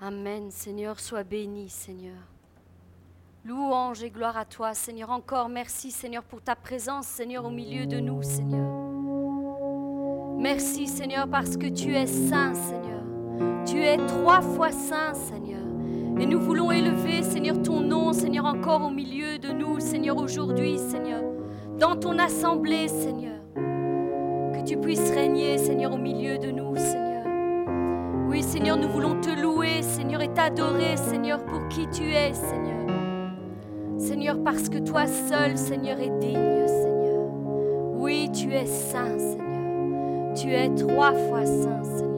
Amen, Seigneur, sois béni, Seigneur. Louange et gloire à toi, Seigneur. Encore merci, Seigneur, pour ta présence, Seigneur, au milieu de nous, Seigneur. Merci, Seigneur, parce que tu es saint, Seigneur. Tu es trois fois saint, Seigneur. Et nous voulons élever, Seigneur, ton nom, Seigneur, encore au milieu de nous, Seigneur, aujourd'hui, Seigneur. Dans ton assemblée, Seigneur. Que tu puisses régner, Seigneur, au milieu de nous, Seigneur. Seigneur, nous voulons te louer, Seigneur, et t'adorer, Seigneur, pour qui tu es, Seigneur. Seigneur, parce que toi seul, Seigneur, est digne, Seigneur. Oui, tu es saint, Seigneur. Tu es trois fois saint. Seigneur,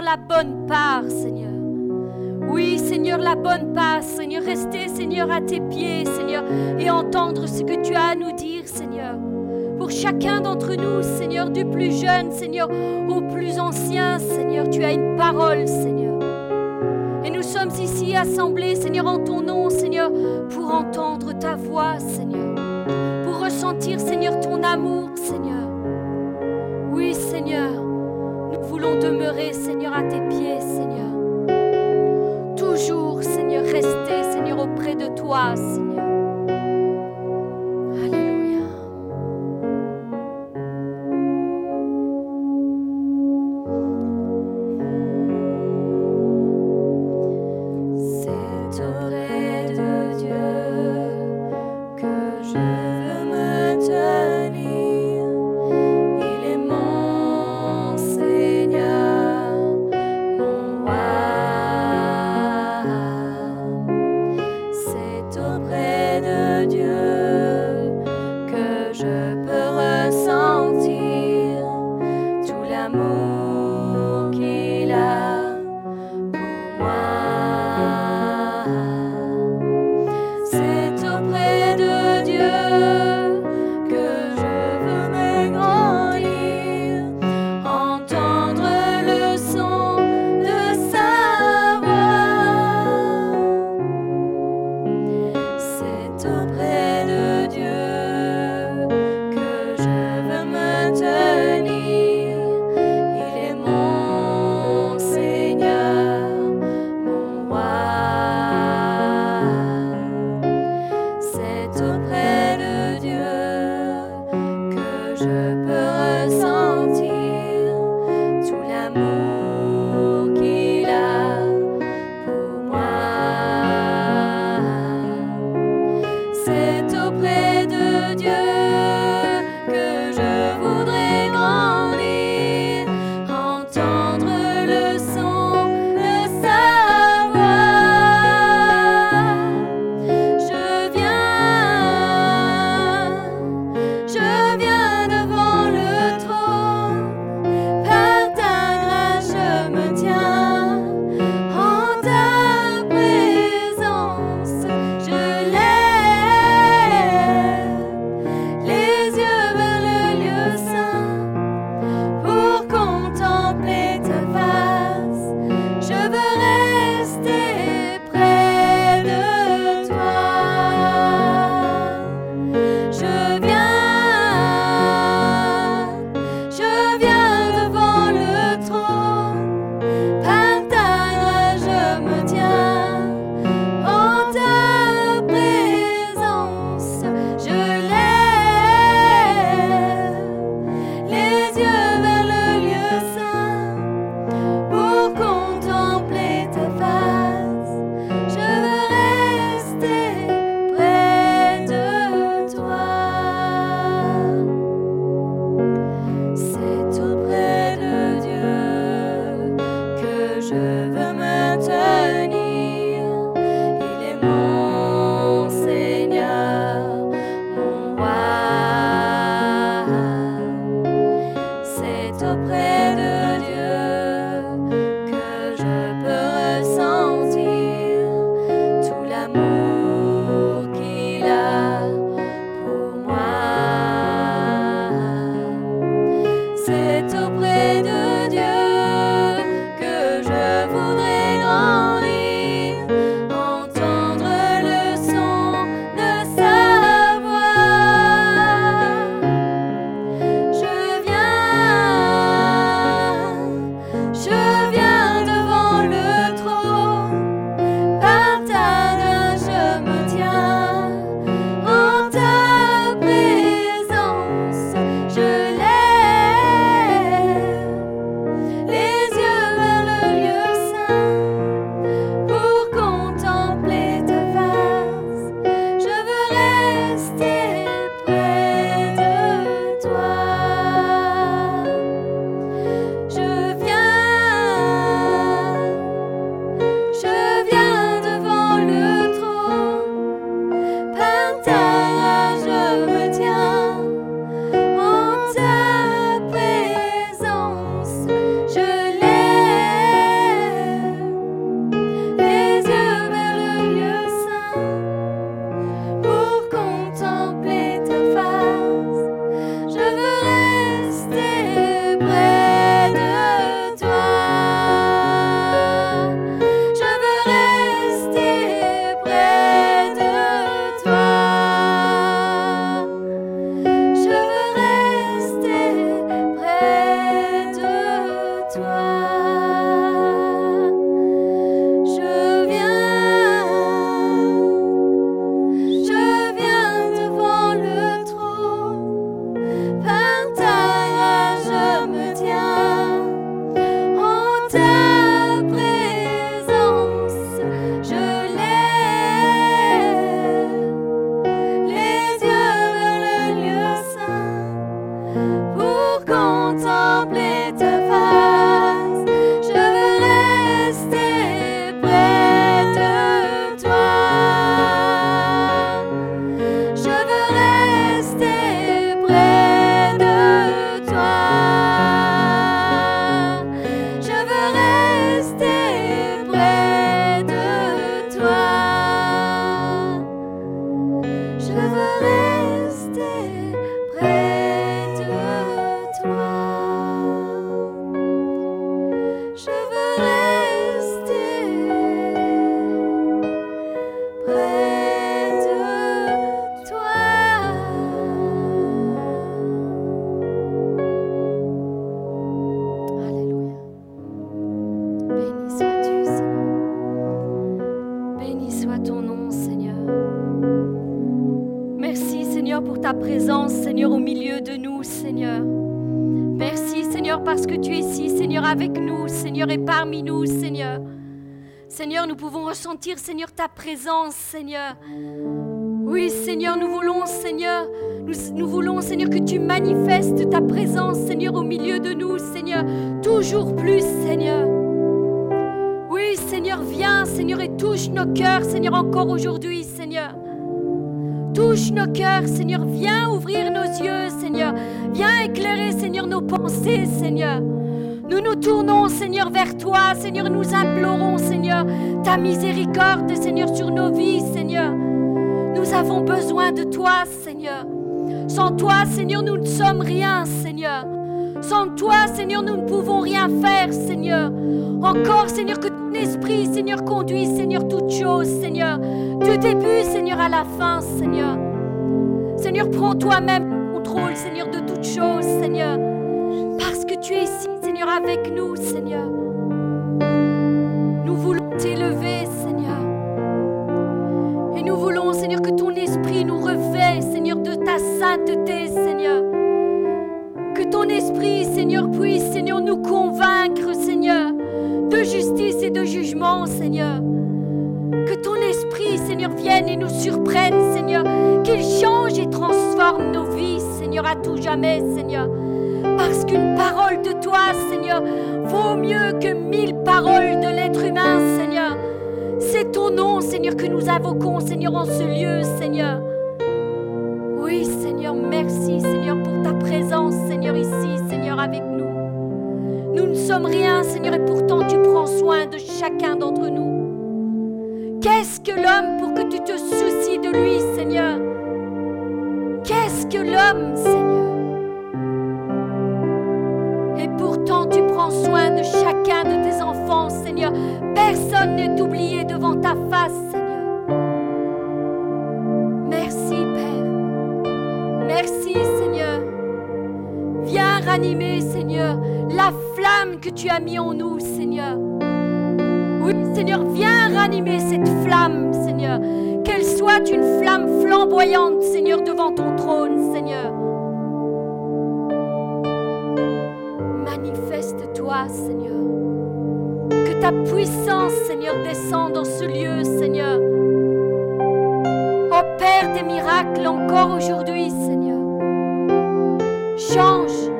La bonne part, Seigneur. Oui, Seigneur, la bonne part, Seigneur. Rester, Seigneur, à tes pieds, Seigneur, et entendre ce que tu as à nous dire, Seigneur. Pour chacun d'entre nous, Seigneur, du plus jeune, Seigneur, avec nous, Seigneur, et parmi nous, Seigneur. Seigneur, nous pouvons ressentir, Seigneur, ta présence, Seigneur. Oui, Seigneur, nous voulons, Seigneur, nous, nous, voulons, Seigneur, que tu manifestes ta présence, Seigneur, au milieu de nous, Seigneur, toujours plus, Seigneur. Oui, Seigneur, viens, Seigneur, et touche nos cœurs, Seigneur, encore aujourd'hui, Seigneur. Touche nos cœurs, Seigneur. Viens ouvrir nos yeux, Seigneur. Viens éclairer, Seigneur, nos pensées, Seigneur. Nous nous tournons, Seigneur, vers toi, Seigneur. Nous implorons, Seigneur, ta miséricorde, Seigneur, sur nos vies, Seigneur. Nous avons besoin de toi, Seigneur. Sans toi, Seigneur, nous ne sommes rien, Seigneur. Sans toi, Seigneur, nous ne pouvons rien faire, Seigneur. Encore, Seigneur, que ton esprit, Seigneur, conduise, Seigneur, toutes choses, Seigneur. Du début, Seigneur, à la fin, Seigneur. Seigneur, prends toi-même le contrôle, Seigneur, de toutes choses, Seigneur. Parce que tu es ici, Avec nous, Seigneur. Nous voulons t'élever, Seigneur. Et nous voulons, Seigneur, que ton esprit nous revêt, Seigneur, de ta sainteté, Seigneur. Que ton esprit, Seigneur, puisse, Seigneur, nous convaincre, Seigneur, de justice et de jugement, Seigneur. Que ton esprit, Seigneur, vienne et nous surprenne, Seigneur. Qu'il change et transforme nos vies, Seigneur, à tout jamais, Seigneur. Parce qu'une parole de toi, Seigneur, vaut mieux que mille paroles de l'être humain, Seigneur. C'est ton nom, Seigneur, que nous invoquons, Seigneur, en ce lieu, Seigneur. Oui, Seigneur, merci, Seigneur, pour ta présence, Seigneur, ici, Seigneur, avec nous. Nous ne sommes rien, Seigneur, et pourtant tu prends soin de chacun d'entre nous. Qu'est-ce que l'homme pour que tu te soucies de lui, Seigneur? Qu'est-ce que l'homme, Seigneur? Prends soin de chacun de tes enfants, Seigneur. Personne n'est oublié devant ta face, Seigneur. Merci, Père. Merci, Seigneur. Viens ranimer, Seigneur, la flamme que tu as mis en nous, Seigneur. Oui, Seigneur, viens ranimer cette flamme, Seigneur. Qu'elle soit une flamme flamboyante, Seigneur, devant ton trône, Seigneur. Seigneur. Que ta puissance, Seigneur, descende dans ce lieu, Seigneur. Opère des miracles encore aujourd'hui, Seigneur. Change,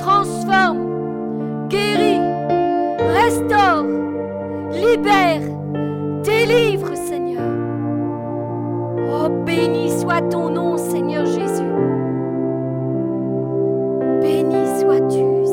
transforme, guérit, restaure, libère, délivre, Seigneur. Oh, béni soit ton nom, Seigneur Jésus. Béni sois-tu,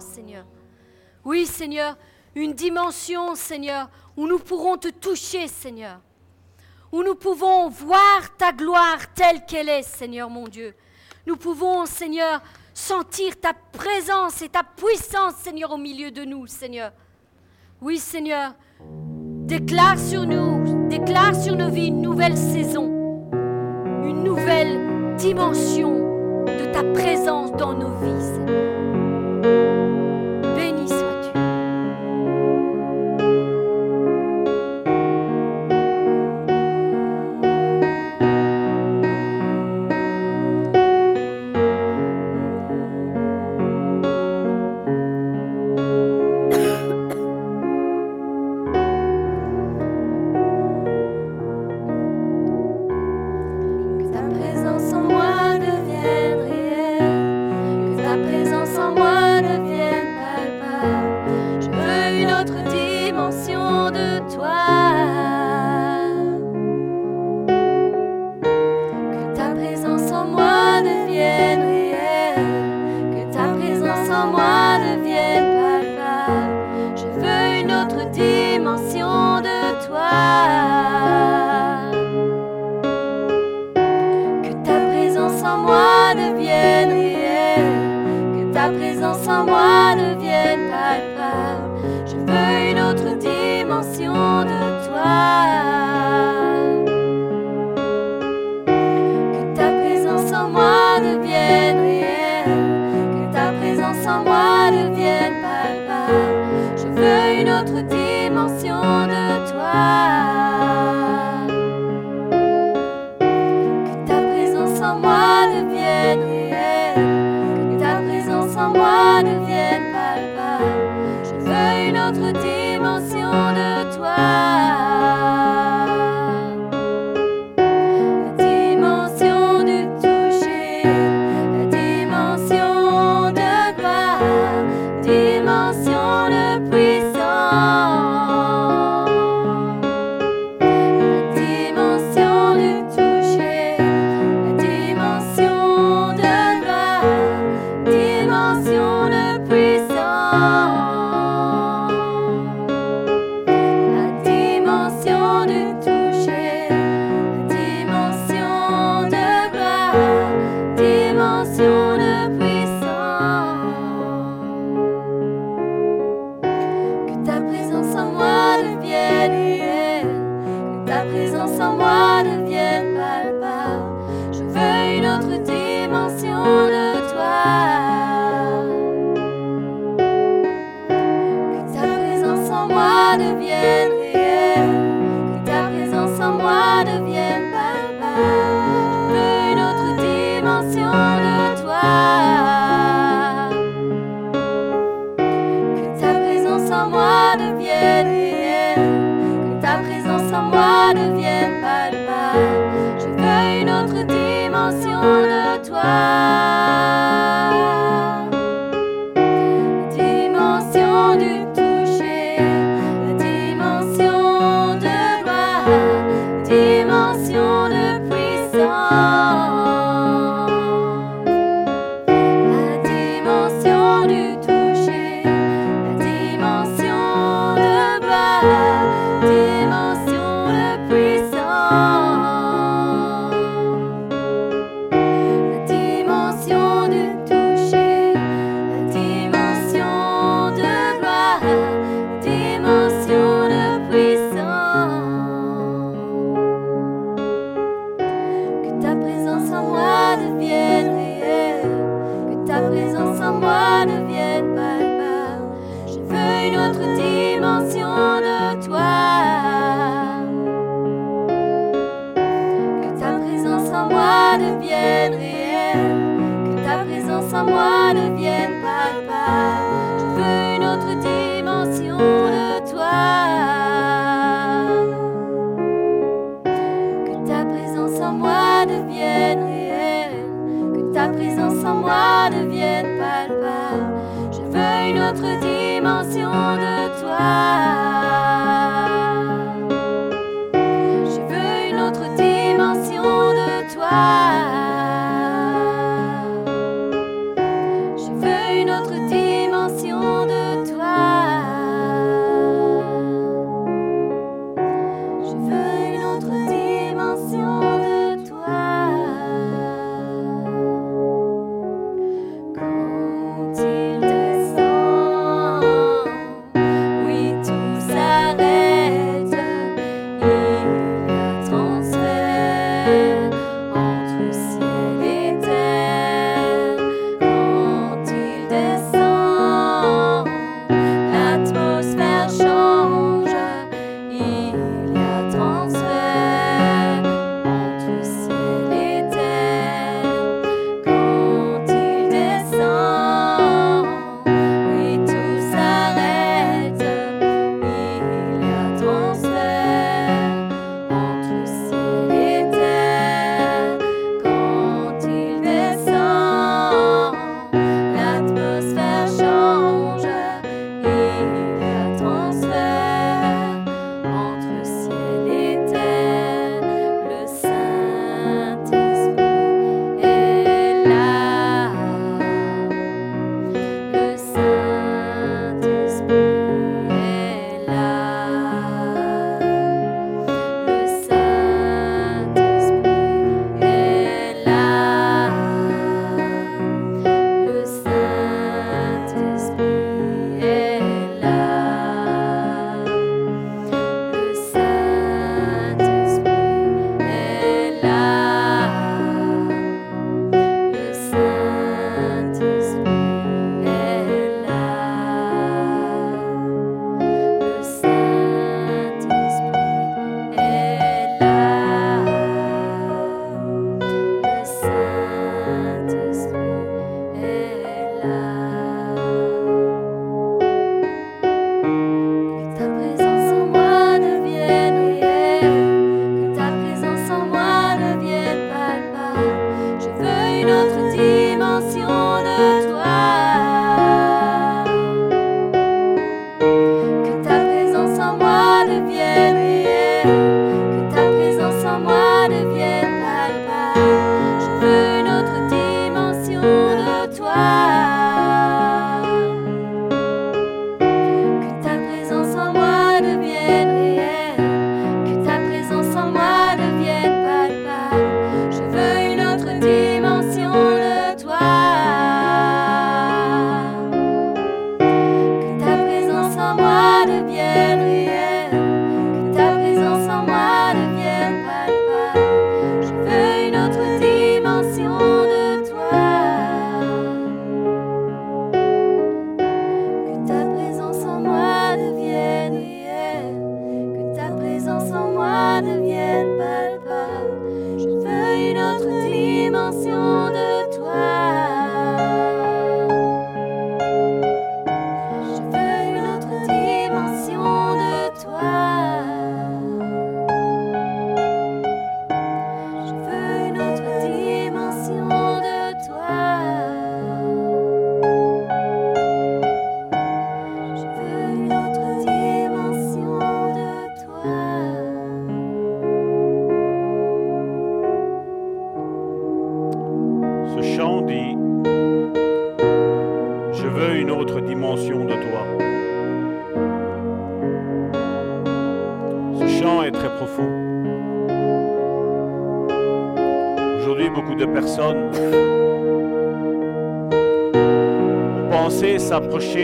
Seigneur. Oui, Seigneur, une dimension, Seigneur, où nous pourrons te toucher, Seigneur. Où nous pouvons voir ta gloire telle qu'elle est, Seigneur mon Dieu. Nous pouvons, Seigneur, sentir ta présence et ta puissance, Seigneur, au milieu de nous, Seigneur. Oui, Seigneur, déclare sur nous, déclare sur nos vies une nouvelle saison, une nouvelle dimension de ta présence dans nos vies, Seigneur. Béni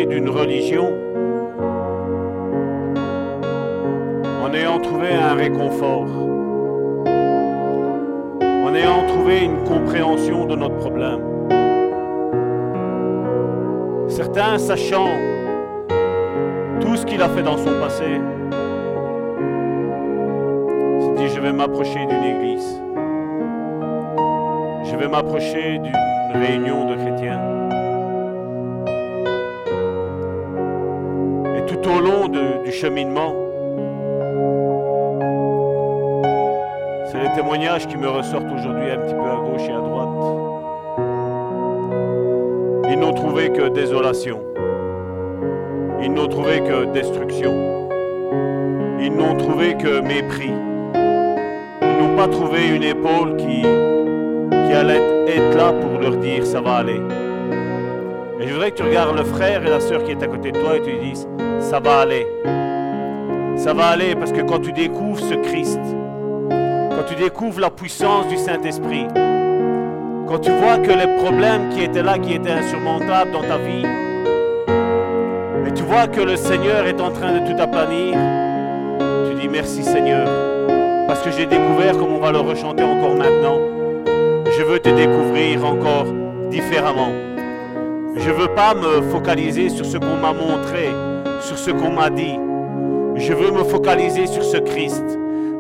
d'une religion va aller. Ça va aller parce que quand tu découvres ce Christ, quand tu découvres la puissance du Saint-Esprit, quand tu vois que les problèmes qui étaient là, qui étaient insurmontables dans ta vie, et tu vois que le Seigneur est en train de tout aplanir, tu dis merci Seigneur, parce que j'ai découvert comme on va le rechanter encore maintenant. Je veux te découvrir encore différemment. Je ne veux pas me focaliser sur ce qu'on m'a montré, sur ce qu'on m'a dit. Je veux me focaliser sur ce Christ.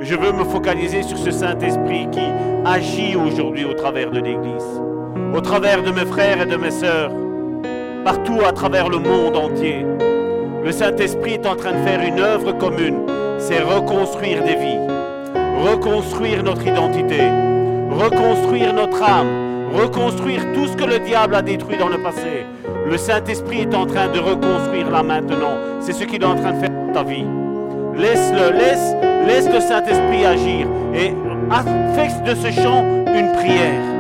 Je veux me focaliser sur ce Saint-Esprit qui agit aujourd'hui au travers de l'Église, au travers de mes frères et de mes sœurs, partout à travers le monde entier. Le Saint-Esprit est en train de faire une œuvre commune, c'est reconstruire des vies, reconstruire notre identité, reconstruire notre âme, reconstruire tout ce que le diable a détruit dans le passé, le Saint-Esprit est en train de reconstruire là maintenant. C'est ce qu'il est en train de faire dans ta vie. Laisse-le, laisse, laisse le Saint-Esprit agir et fais de ce chant une prière.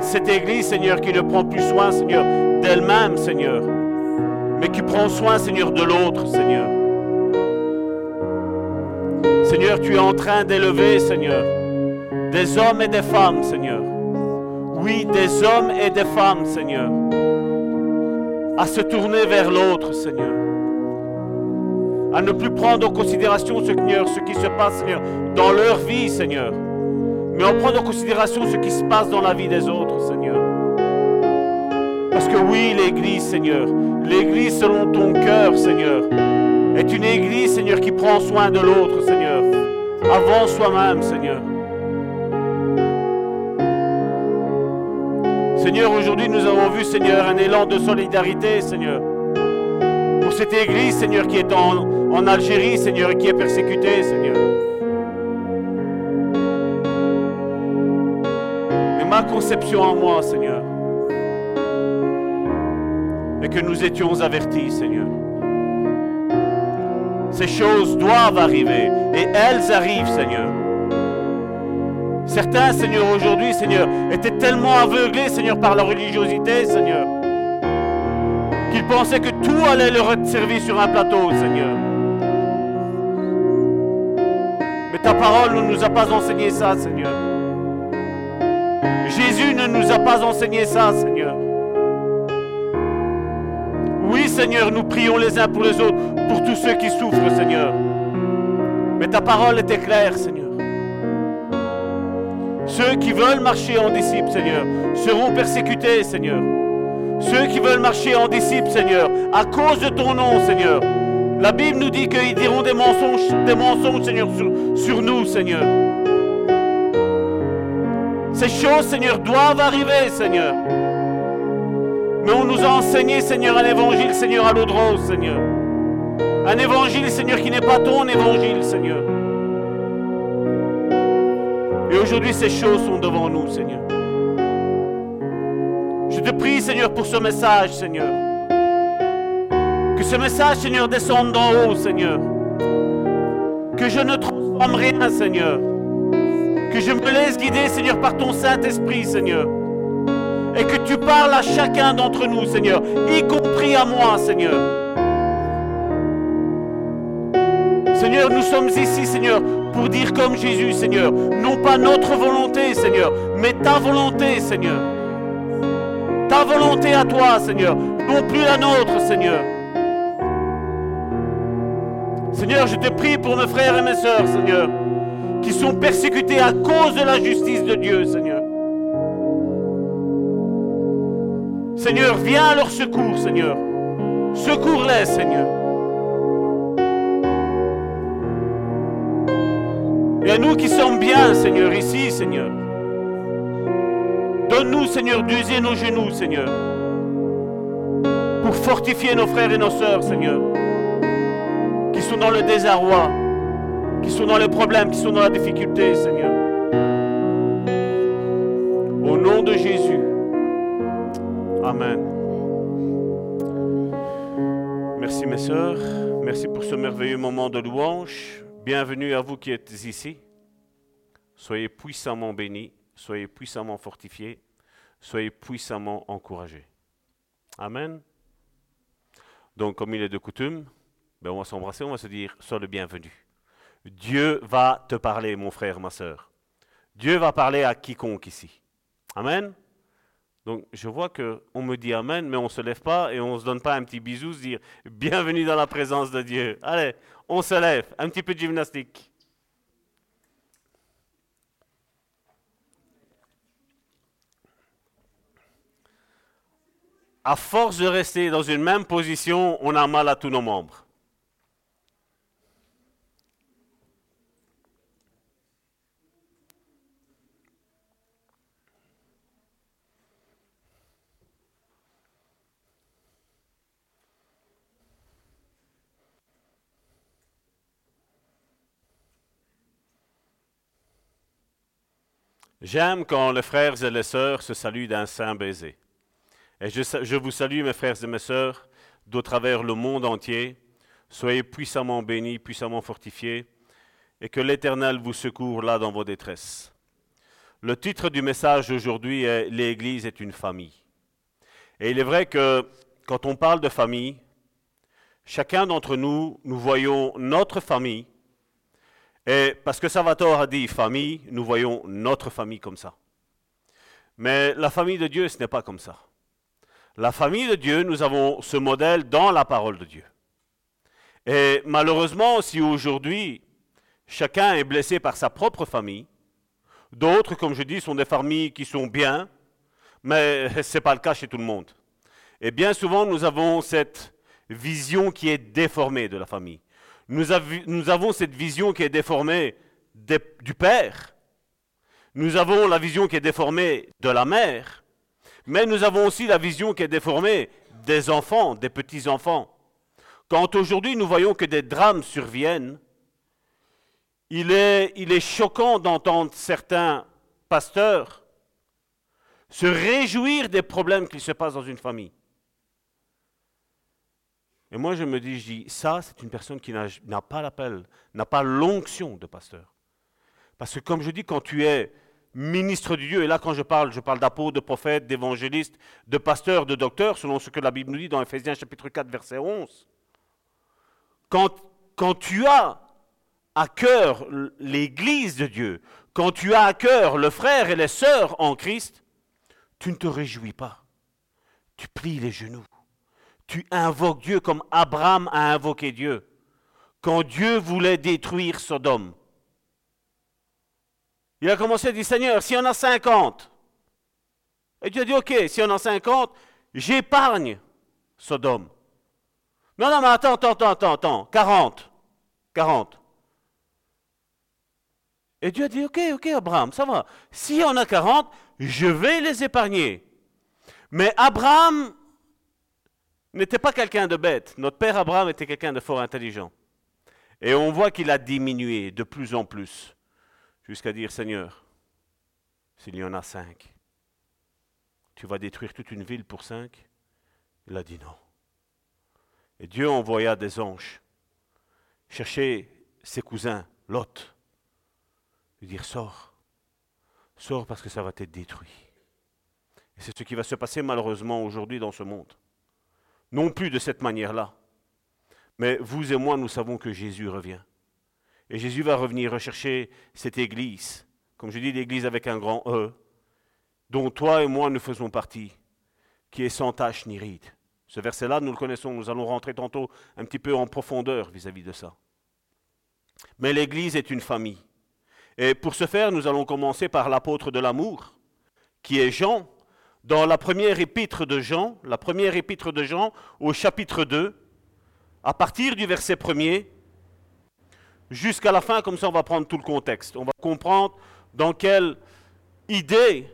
Cette Église, Seigneur, qui ne prend plus soin, Seigneur, d'elle-même, Seigneur. Mais qui prend soin, Seigneur, de l'autre, Seigneur. Seigneur, tu es en train d'élever, Seigneur, des hommes et des femmes, Seigneur. Oui, des hommes et des femmes, Seigneur. À se tourner vers l'autre, Seigneur. À ne plus prendre en considération, Seigneur, ce qui se passe, Seigneur, dans leur vie, Seigneur. Mais en prendre en considération ce qui se passe dans la vie des autres, Seigneur. Parce que oui, l'Église, Seigneur, l'Église selon ton cœur, Seigneur, est une Église, Seigneur, qui prend soin de l'autre, Seigneur, avant soi-même, Seigneur. Seigneur, aujourd'hui nous avons vu, Seigneur, un élan de solidarité, Seigneur. Pour cette Église, Seigneur, qui est en, en Algérie, Seigneur, et qui est persécutée, Seigneur. Conception en moi, Seigneur, est que nous étions avertis, Seigneur. Ces choses doivent arriver et elles arrivent, Seigneur. Certains, Seigneur, aujourd'hui, Seigneur, étaient tellement aveuglés, Seigneur, par la religiosité, Seigneur, qu'ils pensaient que tout allait leur être servi sur un plateau, Seigneur. Mais ta parole ne nous a pas enseigné ça, Seigneur. Jésus ne nous a pas enseigné ça, Seigneur. Oui, Seigneur, nous prions les uns pour les autres, pour tous ceux qui souffrent, Seigneur. Mais ta parole était claire, Seigneur. Ceux qui veulent marcher en disciples, Seigneur, seront persécutés, Seigneur. Ceux qui veulent marcher en disciples, Seigneur, à cause de ton nom, Seigneur. La Bible nous dit qu'ils diront des mensonges, Seigneur, sur nous, Seigneur. Ces choses, Seigneur, doivent arriver, Seigneur. Mais on nous a enseigné, Seigneur, un évangile, Seigneur, à l'eau Seigneur. Un évangile, Seigneur, qui n'est pas ton évangile, Seigneur. Et aujourd'hui, ces choses sont devant nous, Seigneur. Je te prie, Seigneur, pour ce message, Seigneur. Que ce message, Seigneur, descende d'en haut, Seigneur. Que je ne transforme rien, Seigneur. Que je me laisse guider, Seigneur, par ton Saint-Esprit, Seigneur. et que tu parles à chacun d'entre nous, Seigneur, y compris à moi, Seigneur. Seigneur, nous sommes ici, Seigneur, pour dire comme Jésus, Seigneur, non pas notre volonté, Seigneur, mais ta volonté, Seigneur. Ta volonté à toi, Seigneur, non plus la nôtre, Seigneur. Seigneur, je te prie pour mes frères et mes sœurs, Seigneur, qui sont persécutés à cause de la justice de Dieu, Seigneur. Seigneur, viens à leur secours, Seigneur. Secours-les, Seigneur. Et à nous qui sommes bien, Seigneur, ici, Seigneur. Donne-nous, Seigneur, d'user nos genoux, Seigneur, pour fortifier nos frères et nos sœurs, Seigneur, qui sont dans le désarroi, qui sont dans les problèmes, qui sont dans la difficulté, Seigneur. Au nom de Jésus. Amen. Merci mes sœurs, merci pour ce merveilleux moment de louange. Bienvenue à vous qui êtes ici. Soyez puissamment bénis, soyez puissamment fortifiés, soyez puissamment encouragés. Amen. Donc comme il est de coutume, ben, on va s'embrasser, on va se dire, sois le bienvenu. Dieu va te parler, mon frère, ma soeur. Dieu va parler à quiconque ici. Amen. Donc je vois qu'on me dit Amen, mais on ne se lève pas et on ne se donne pas un petit bisou, se dire Bienvenue dans la présence de Dieu. Allez, on se lève, un petit peu de gymnastique. À force de rester dans une même position, on a mal à tous nos membres. J'aime quand les frères et les sœurs se saluent d'un saint baiser. Et je, vous salue, mes frères et mes sœurs, d'au travers le monde entier. Soyez puissamment bénis, puissamment fortifiés, et que l'Éternel vous secourt là dans vos détresses. Le titre du message d'aujourd'hui est L'Église est une famille. Et il est vrai que quand on parle de famille, chacun d'entre nous, nous voyons notre famille et parce que Salvatore a dit famille, nous voyons notre famille comme ça. Mais la famille de Dieu, ce n'est pas comme ça. La famille de Dieu, nous avons ce modèle dans la parole de Dieu. Et malheureusement, si aujourd'hui, chacun est blessé par sa propre famille, d'autres, comme je dis, sont des familles qui sont bien, mais ce n'est pas le cas chez tout le monde. Et bien souvent, nous avons cette vision qui est déformée de la famille. Nous, avons cette vision qui est déformée du Père. Nous avons la vision qui est déformée de la mère. Mais nous avons aussi la vision qui est déformée des enfants, des petits-enfants. Quand aujourd'hui nous voyons que des drames surviennent, il est, il est choquant d'entendre certains pasteurs se réjouir des problèmes qui se passent dans une famille. Et moi, je me dis, je dis ça, c'est une personne qui n'a pas l'appel, n'a pas l'onction de pasteur. Parce que comme je dis, quand tu es ministre de Dieu, et là quand je parle, je parle d'apôtre, de prophète, d'évangéliste, de pasteur, de docteur, selon ce que la Bible nous dit dans Ephésiens chapitre 4, verset 11. Quand, quand tu as à cœur l'Église de Dieu, quand tu as à cœur le frère et les sœurs en Christ, tu ne te réjouis pas. Tu plies les genoux tu invoques Dieu comme Abraham a invoqué Dieu. Quand Dieu voulait détruire Sodome, il a commencé à dire, Seigneur, s'il y en a 50, et Dieu a dit, ok, s'il y en a 50, j'épargne Sodome. Non, non, mais attends, attends, attends, attends, 40. 40. Et Dieu a dit, ok, ok, Abraham, ça va. S'il y en a 40, je vais les épargner. Mais Abraham n'était pas quelqu'un de bête. Notre père Abraham était quelqu'un de fort intelligent. Et on voit qu'il a diminué de plus en plus, jusqu'à dire, Seigneur, s'il y en a cinq, tu vas détruire toute une ville pour cinq? Il a dit non. Et Dieu envoya des anges chercher ses cousins, Lot, lui dire, sors, sors parce que ça va être détruit. Et c'est ce qui va se passer malheureusement aujourd'hui dans ce monde. Non plus de cette manière-là. Mais vous et moi, nous savons que Jésus revient. Et Jésus va revenir rechercher cette Église, comme je dis, l'Église avec un grand E, dont toi et moi nous faisons partie, qui est sans tache ni ride. Ce verset-là, nous le connaissons, nous allons rentrer tantôt un petit peu en profondeur vis-à-vis de ça. Mais l'Église est une famille. Et pour ce faire, nous allons commencer par l'apôtre de l'amour, qui est Jean, dans la première épître de Jean, la première épître de Jean au chapitre 2, à partir du verset 1er jusqu'à la fin, comme ça on va prendre tout le contexte. On va comprendre dans quelle idée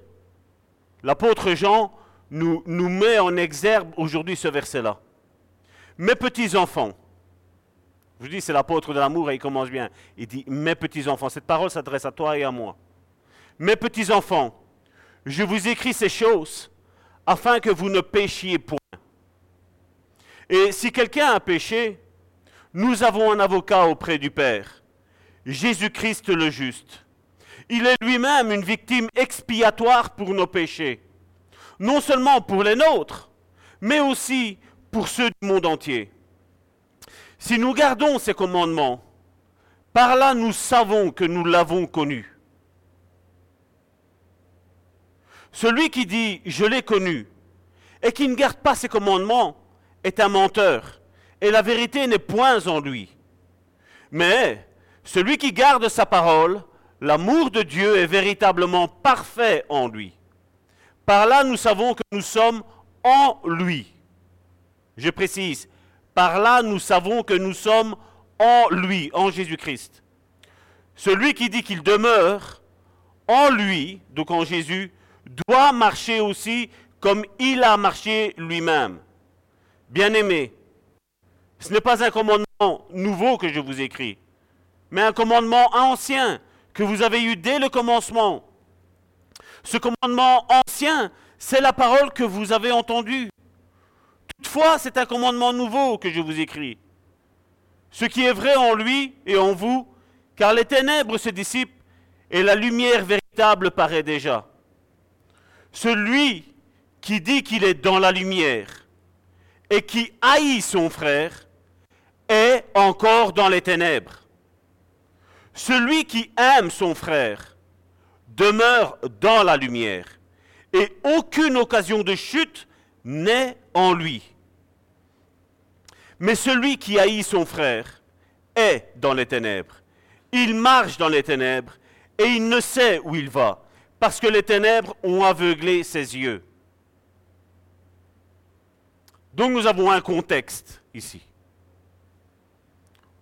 l'apôtre Jean nous, nous met en exergue aujourd'hui ce verset-là. Mes petits-enfants, je vous dis, c'est l'apôtre de l'amour et il commence bien. Il dit, mes petits-enfants, cette parole s'adresse à toi et à moi. Mes petits-enfants, je vous écris ces choses afin que vous ne péchiez point. Et si quelqu'un a péché, nous avons un avocat auprès du Père, Jésus-Christ le juste. Il est lui-même une victime expiatoire pour nos péchés, non seulement pour les nôtres, mais aussi pour ceux du monde entier. Si nous gardons ces commandements, par là nous savons que nous l'avons connu. Celui qui dit je l'ai connu et qui ne garde pas ses commandements est un menteur, et la vérité n'est point en lui. Mais celui qui garde sa parole, l'amour de Dieu est véritablement parfait en lui. Par là, nous savons que nous sommes en lui. Je précise, par là, nous savons que nous sommes en lui, en Jésus-Christ. Celui qui dit qu'il demeure en lui, donc en Jésus, doit marcher aussi comme il a marché lui-même. Bien-aimé, ce n'est pas un commandement nouveau que je vous écris, mais un commandement ancien que vous avez eu dès le commencement. Ce commandement ancien, c'est la parole que vous avez entendue. Toutefois, c'est un commandement nouveau que je vous écris. Ce qui est vrai en lui et en vous, car les ténèbres se dissipent et la lumière véritable paraît déjà. Celui qui dit qu'il est dans la lumière et qui haït son frère est encore dans les ténèbres. Celui qui aime son frère demeure dans la lumière et aucune occasion de chute n'est en lui. Mais celui qui haït son frère est dans les ténèbres. Il marche dans les ténèbres et il ne sait où il va parce que les ténèbres ont aveuglé ses yeux. Donc nous avons un contexte ici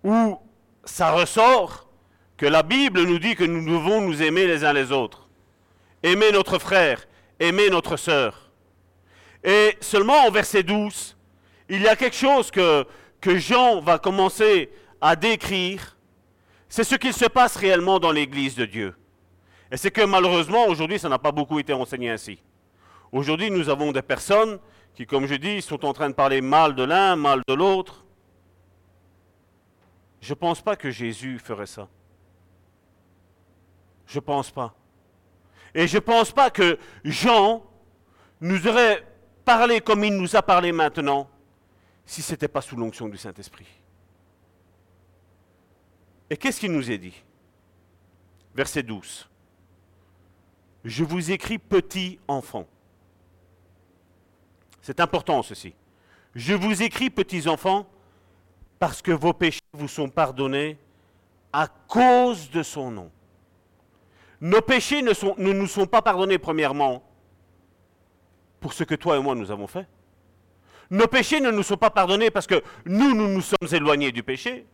où ça ressort que la Bible nous dit que nous devons nous aimer les uns les autres. Aimer notre frère, aimer notre sœur. Et seulement au verset 12, il y a quelque chose que, que Jean va commencer à décrire. C'est ce qu'il se passe réellement dans l'Église de Dieu. Et c'est que malheureusement, aujourd'hui, ça n'a pas beaucoup été enseigné ainsi. Aujourd'hui, nous avons des personnes qui, comme je dis, sont en train de parler mal de l'un, mal de l'autre. Je ne pense pas que Jésus ferait ça. Je ne pense pas. Et je ne pense pas que Jean nous aurait parlé comme il nous a parlé maintenant si ce n'était pas sous l'onction du Saint-Esprit. Et qu'est-ce qu'il nous est dit? Verset 12 je vous écris petits enfants. C'est important ceci. Je vous écris petits enfants parce que vos péchés vous sont pardonnés à cause de son nom. Nos péchés ne, nous sont pas pardonnés premièrement pour ce que toi et moi nous avons fait. Nos péchés ne nous sont pas pardonnés parce que nous nous sommes éloignés du péché.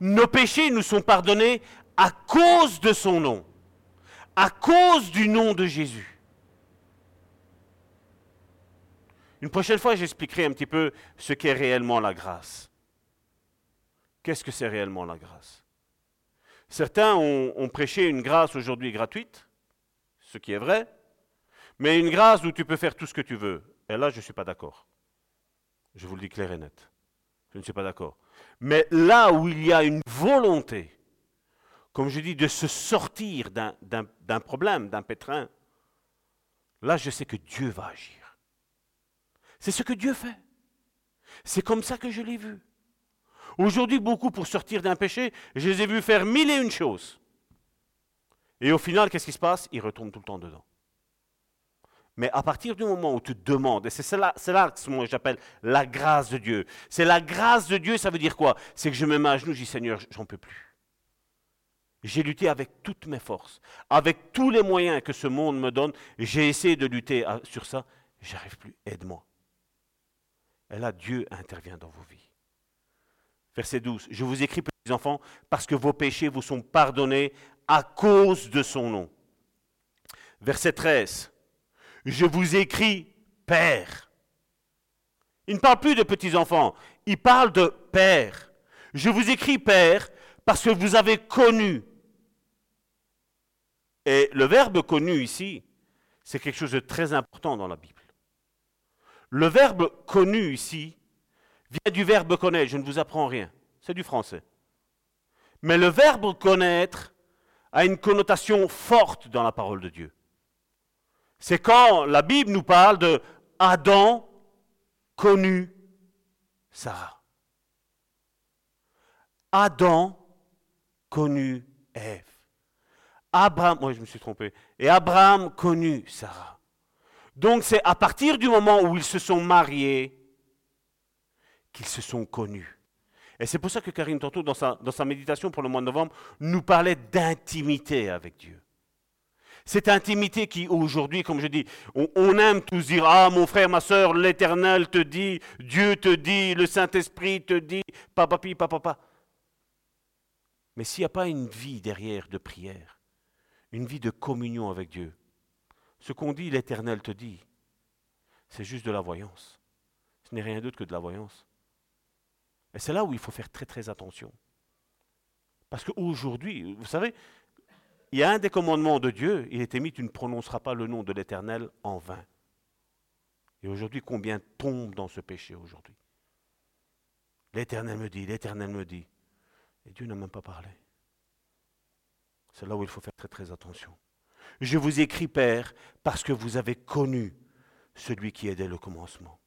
Nos péchés nous sont pardonnés à cause de son nom à cause du nom de Jésus. Une prochaine fois, j'expliquerai un petit peu ce qu'est réellement la grâce. Qu'est-ce que c'est réellement la grâce? Certains ont, prêché une grâce aujourd'hui gratuite, ce qui est vrai, mais une grâce où tu peux faire tout ce que tu veux. Et là, je ne suis pas d'accord. Je vous le dis clair et net. Je ne suis pas d'accord. Mais là où il y a une volonté comme je dis, de se sortir d'un problème, d'un pétrin. là je sais que Dieu va agir. C'est ce que Dieu fait. C'est comme ça que je l'ai vu. Aujourd'hui, beaucoup pour sortir d'un péché, je les ai vus faire mille et une choses. Et au final, qu'est-ce qui se passe? Ils retournent tout le temps dedans. Mais à partir du moment où tu te demandes, et c'est là, que j'appelle la grâce de Dieu. C'est la grâce de Dieu, ça veut dire quoi? C'est que je me mets à genoux, je dis Seigneur, j'en peux plus. J'ai lutté avec toutes mes forces, avec tous les moyens que ce monde me donne. J'ai essayé de lutter sur ça. J'arrive plus. Aide-moi. Et là, Dieu intervient dans vos vies. Verset 12. Je vous écris, petits enfants, parce que vos péchés vous sont pardonnés à cause de son nom. Verset 13. Je vous écris, Père. Il ne parle plus de petits enfants, il parle de Père. Je vous écris, Père, parce que vous avez connu. Et le verbe connu ici, c'est quelque chose de très important dans la Bible. Le verbe connu ici vient du verbe connaître. Je ne vous apprends rien. C'est du français. Mais le verbe connaître a une connotation forte dans la parole de Dieu. C'est quand la Bible nous parle de Adam connu Sarah. Adam connu Ève. Abraham, moi je me suis trompé, et Abraham connu Sarah. Donc c'est à partir du moment où ils se sont mariés qu'ils se sont connus. Et c'est pour ça que Karine, tantôt, dans sa, méditation pour le mois de novembre, nous parlait d'intimité avec Dieu. Cette intimité qui, aujourd'hui, comme je dis, on, aime tous dire Ah, mon frère, ma soeur, l'Éternel te dit, Dieu te dit, le Saint-Esprit te dit, papa, papa, papa. Mais s'il n'y a pas une vie derrière de prière, une vie de communion avec Dieu, ce qu'on dit, l'Éternel te dit, c'est juste de la voyance. Ce n'est rien d'autre que de la voyance. Et c'est là où il faut faire très très attention. Parce qu'aujourd'hui, vous savez, il y a un des commandements de Dieu, il était mis, tu ne prononceras pas le nom de l'Éternel en vain. Et aujourd'hui, combien tombent dans ce péché aujourd'hui? L'Éternel me dit, l'Éternel me dit. Et Dieu n'a même pas parlé. C'est là où il faut faire très attention. Je vous écris, Père, parce que vous avez connu celui qui est dès le commencement.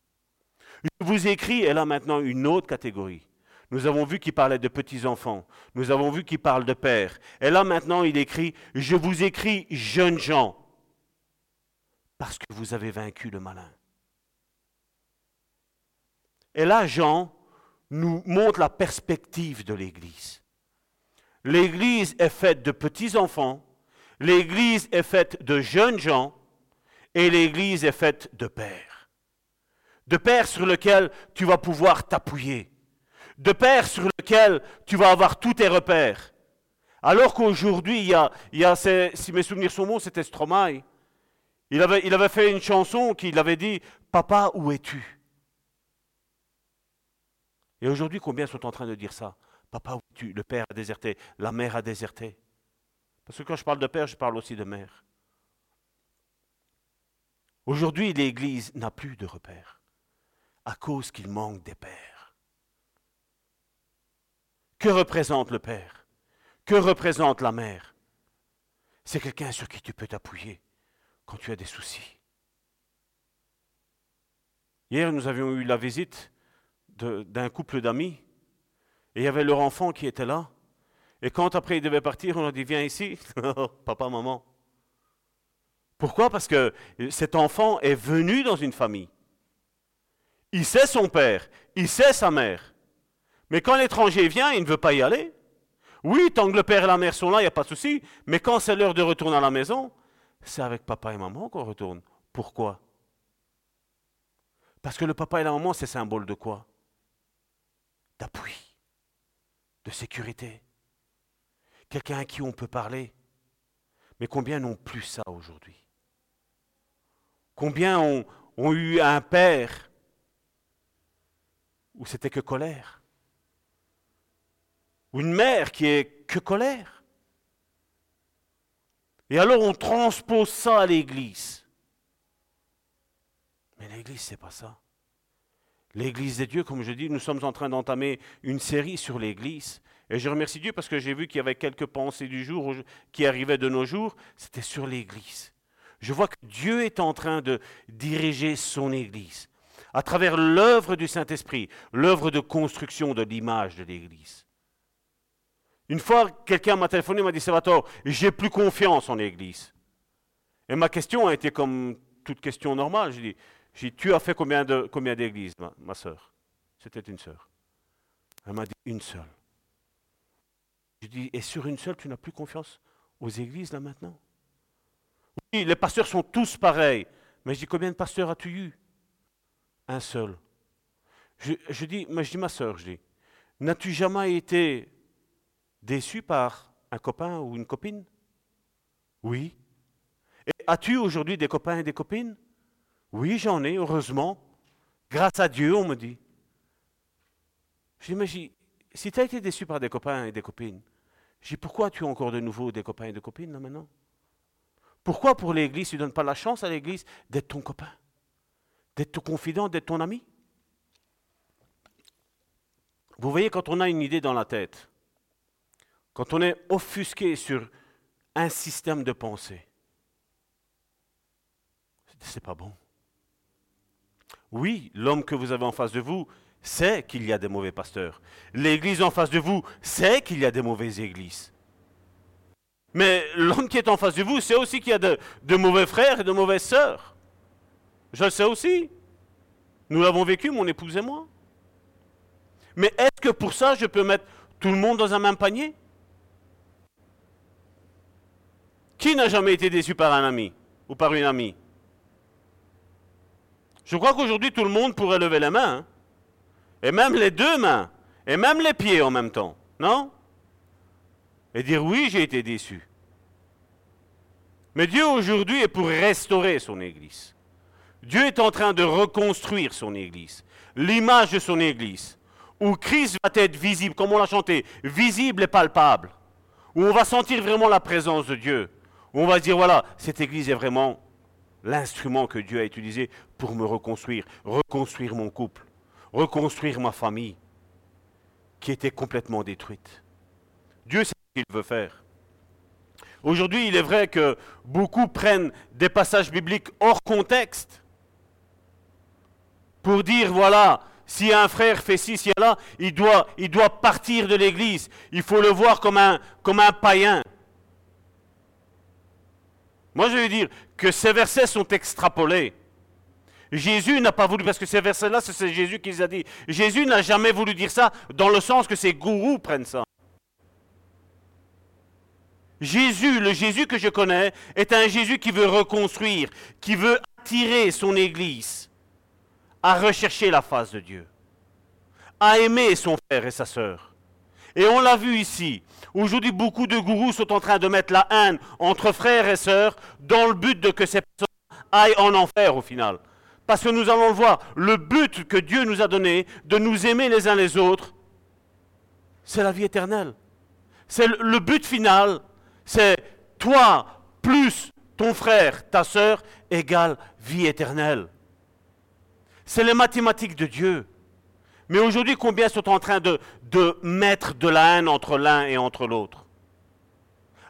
Je vous écris, et là maintenant une autre catégorie. Nous avons vu qu'il parlait de petits-enfants. Nous avons vu qu'il parle de père. Et là maintenant il écrit, je vous écris, jeunes gens, parce que vous avez vaincu le malin. Et là Jean nous montre la perspective de l'Église. L'Église est faite de petits-enfants L'Église est faite de jeunes gens et l'Église est faite de pères. De pères sur lesquels tu vas pouvoir t'appuyer. De pères sur lesquels tu vas avoir tous tes repères. Alors qu'aujourd'hui, il y a, si mes souvenirs sont bons, c'était Stromae. Il avait, il avait fait une chanson qui avait dit Papa, où es-tu? Et aujourd'hui, combien sont en train de dire ça? Papa, es-tu? Le père a déserté, la mère a déserté. Parce que quand je parle de père, je parle aussi de mère. Aujourd'hui, l'Église n'a plus de repères à cause qu'il manque des pères. Que représente le père? Que représente la mère? C'est quelqu'un sur qui tu peux t'appuyer quand tu as des soucis. Hier, nous avions eu la visite d'un couple d'amis et il y avait leur enfant qui était là. Et quand après il devait partir, on a dit Viens ici, papa, maman. Pourquoi? Parce que cet enfant est venu dans une famille. Il sait son père, il sait sa mère. Mais quand l'étranger vient, il ne veut pas y aller. Oui, tant que le père et la mère sont là, il n'y a pas de souci. Mais quand c'est l'heure de retourner à la maison, c'est avec papa et maman qu'on retourne. Pourquoi? Parce que le papa et la maman, c'est symbole de quoi? D'appui, de sécurité quelqu'un à qui on peut parler. Mais combien n'ont plus ça aujourd'hui? Combien ont, eu un père où c'était que colère? Ou une mère qui est que colère? Et alors on transpose ça à l'Église. Mais l'Église, c'est pas ça. L'Église des dieux, comme je dis, nous sommes en train d'entamer une série sur l'Église. Et je remercie Dieu parce que j'ai vu qu'il y avait quelques pensées du jour qui arrivaient de nos jours. C'était sur l'Église. Je vois que Dieu est en train de diriger son Église à travers l'œuvre du Saint-Esprit, l'œuvre de construction de l'image de l'Église. Une fois, quelqu'un m'a téléphoné, m'a dit, Salvatore, j'ai plus confiance en l'Église. Et ma question a été comme toute question normale. J'ai dit, tu as fait combien, d'églises, ma, soeur C'était une sœur. Elle m'a dit, une seule. Je dis, et sur une seule, tu n'as plus confiance aux églises là maintenant? Oui, les pasteurs sont tous pareils. Mais je dis, combien de pasteurs as-tu eu? Un seul. Je, dis, mais je dis, ma soeur, je dis, n'as-tu jamais été déçu par un copain ou une copine? Oui. Et as-tu aujourd'hui des copains et des copines? Oui, j'en ai, heureusement. Grâce à Dieu, on me dit. Je si tu as été déçu par des copains et des copines, je dis, pourquoi tu as encore de nouveau des copains et des copines là maintenant? Pourquoi pour l'Église, tu ne donnes pas la chance à l'Église d'être ton copain, d'être ton confident, d'être ton ami? Vous voyez, quand on a une idée dans la tête, quand on est offusqué sur un système de pensée, c'est pas bon. Oui, l'homme que vous avez en face de vous sait qu'il y a des mauvais pasteurs. L'église en face de vous sait qu'il y a des mauvaises églises. Mais l'homme qui est en face de vous sait aussi qu'il y a de, mauvais frères et de mauvaises sœurs. Je le sais aussi. Nous l'avons vécu, mon épouse et moi. Mais est-ce que pour ça, je peux mettre tout le monde dans un même panier? Qui n'a jamais été déçu par un ami ou par une amie? Je crois qu'aujourd'hui, tout le monde pourrait lever la main. Hein. Et même les deux mains. Et même les pieds en même temps. Non? Et dire oui, j'ai été déçu. Mais Dieu aujourd'hui est pour restaurer son Église. Dieu est en train de reconstruire son Église. L'image de son Église. Où Christ va être visible, comme on l'a chanté, visible et palpable. Où on va sentir vraiment la présence de Dieu. Où on va dire, voilà, cette Église est vraiment l'instrument que Dieu a utilisé pour me reconstruire, reconstruire mon couple reconstruire ma famille qui était complètement détruite. Dieu sait ce qu'il veut faire. Aujourd'hui, il est vrai que beaucoup prennent des passages bibliques hors contexte pour dire, voilà, si un frère fait ci, si là, il doit, il doit partir de l'Église. Il faut le voir comme un, comme un païen. Moi, je veux dire que ces versets sont extrapolés. Jésus n'a pas voulu, parce que ces versets-là, c'est Jésus qui les a dit. Jésus n'a jamais voulu dire ça dans le sens que ses gourous prennent ça. Jésus, le Jésus que je connais, est un Jésus qui veut reconstruire, qui veut attirer son Église à rechercher la face de Dieu, à aimer son frère et sa sœur. Et on l'a vu ici. Aujourd'hui, beaucoup de gourous sont en train de mettre la haine entre frères et sœurs dans le but de que ces personnes aillent en enfer au final. Parce que nous allons voir, le but que Dieu nous a donné de nous aimer les uns les autres, c'est la vie éternelle. C'est le but final, c'est toi plus ton frère, ta sœur, égale vie éternelle. C'est les mathématiques de Dieu. Mais aujourd'hui, combien sont en train de, de mettre de la haine entre l'un et entre l'autre?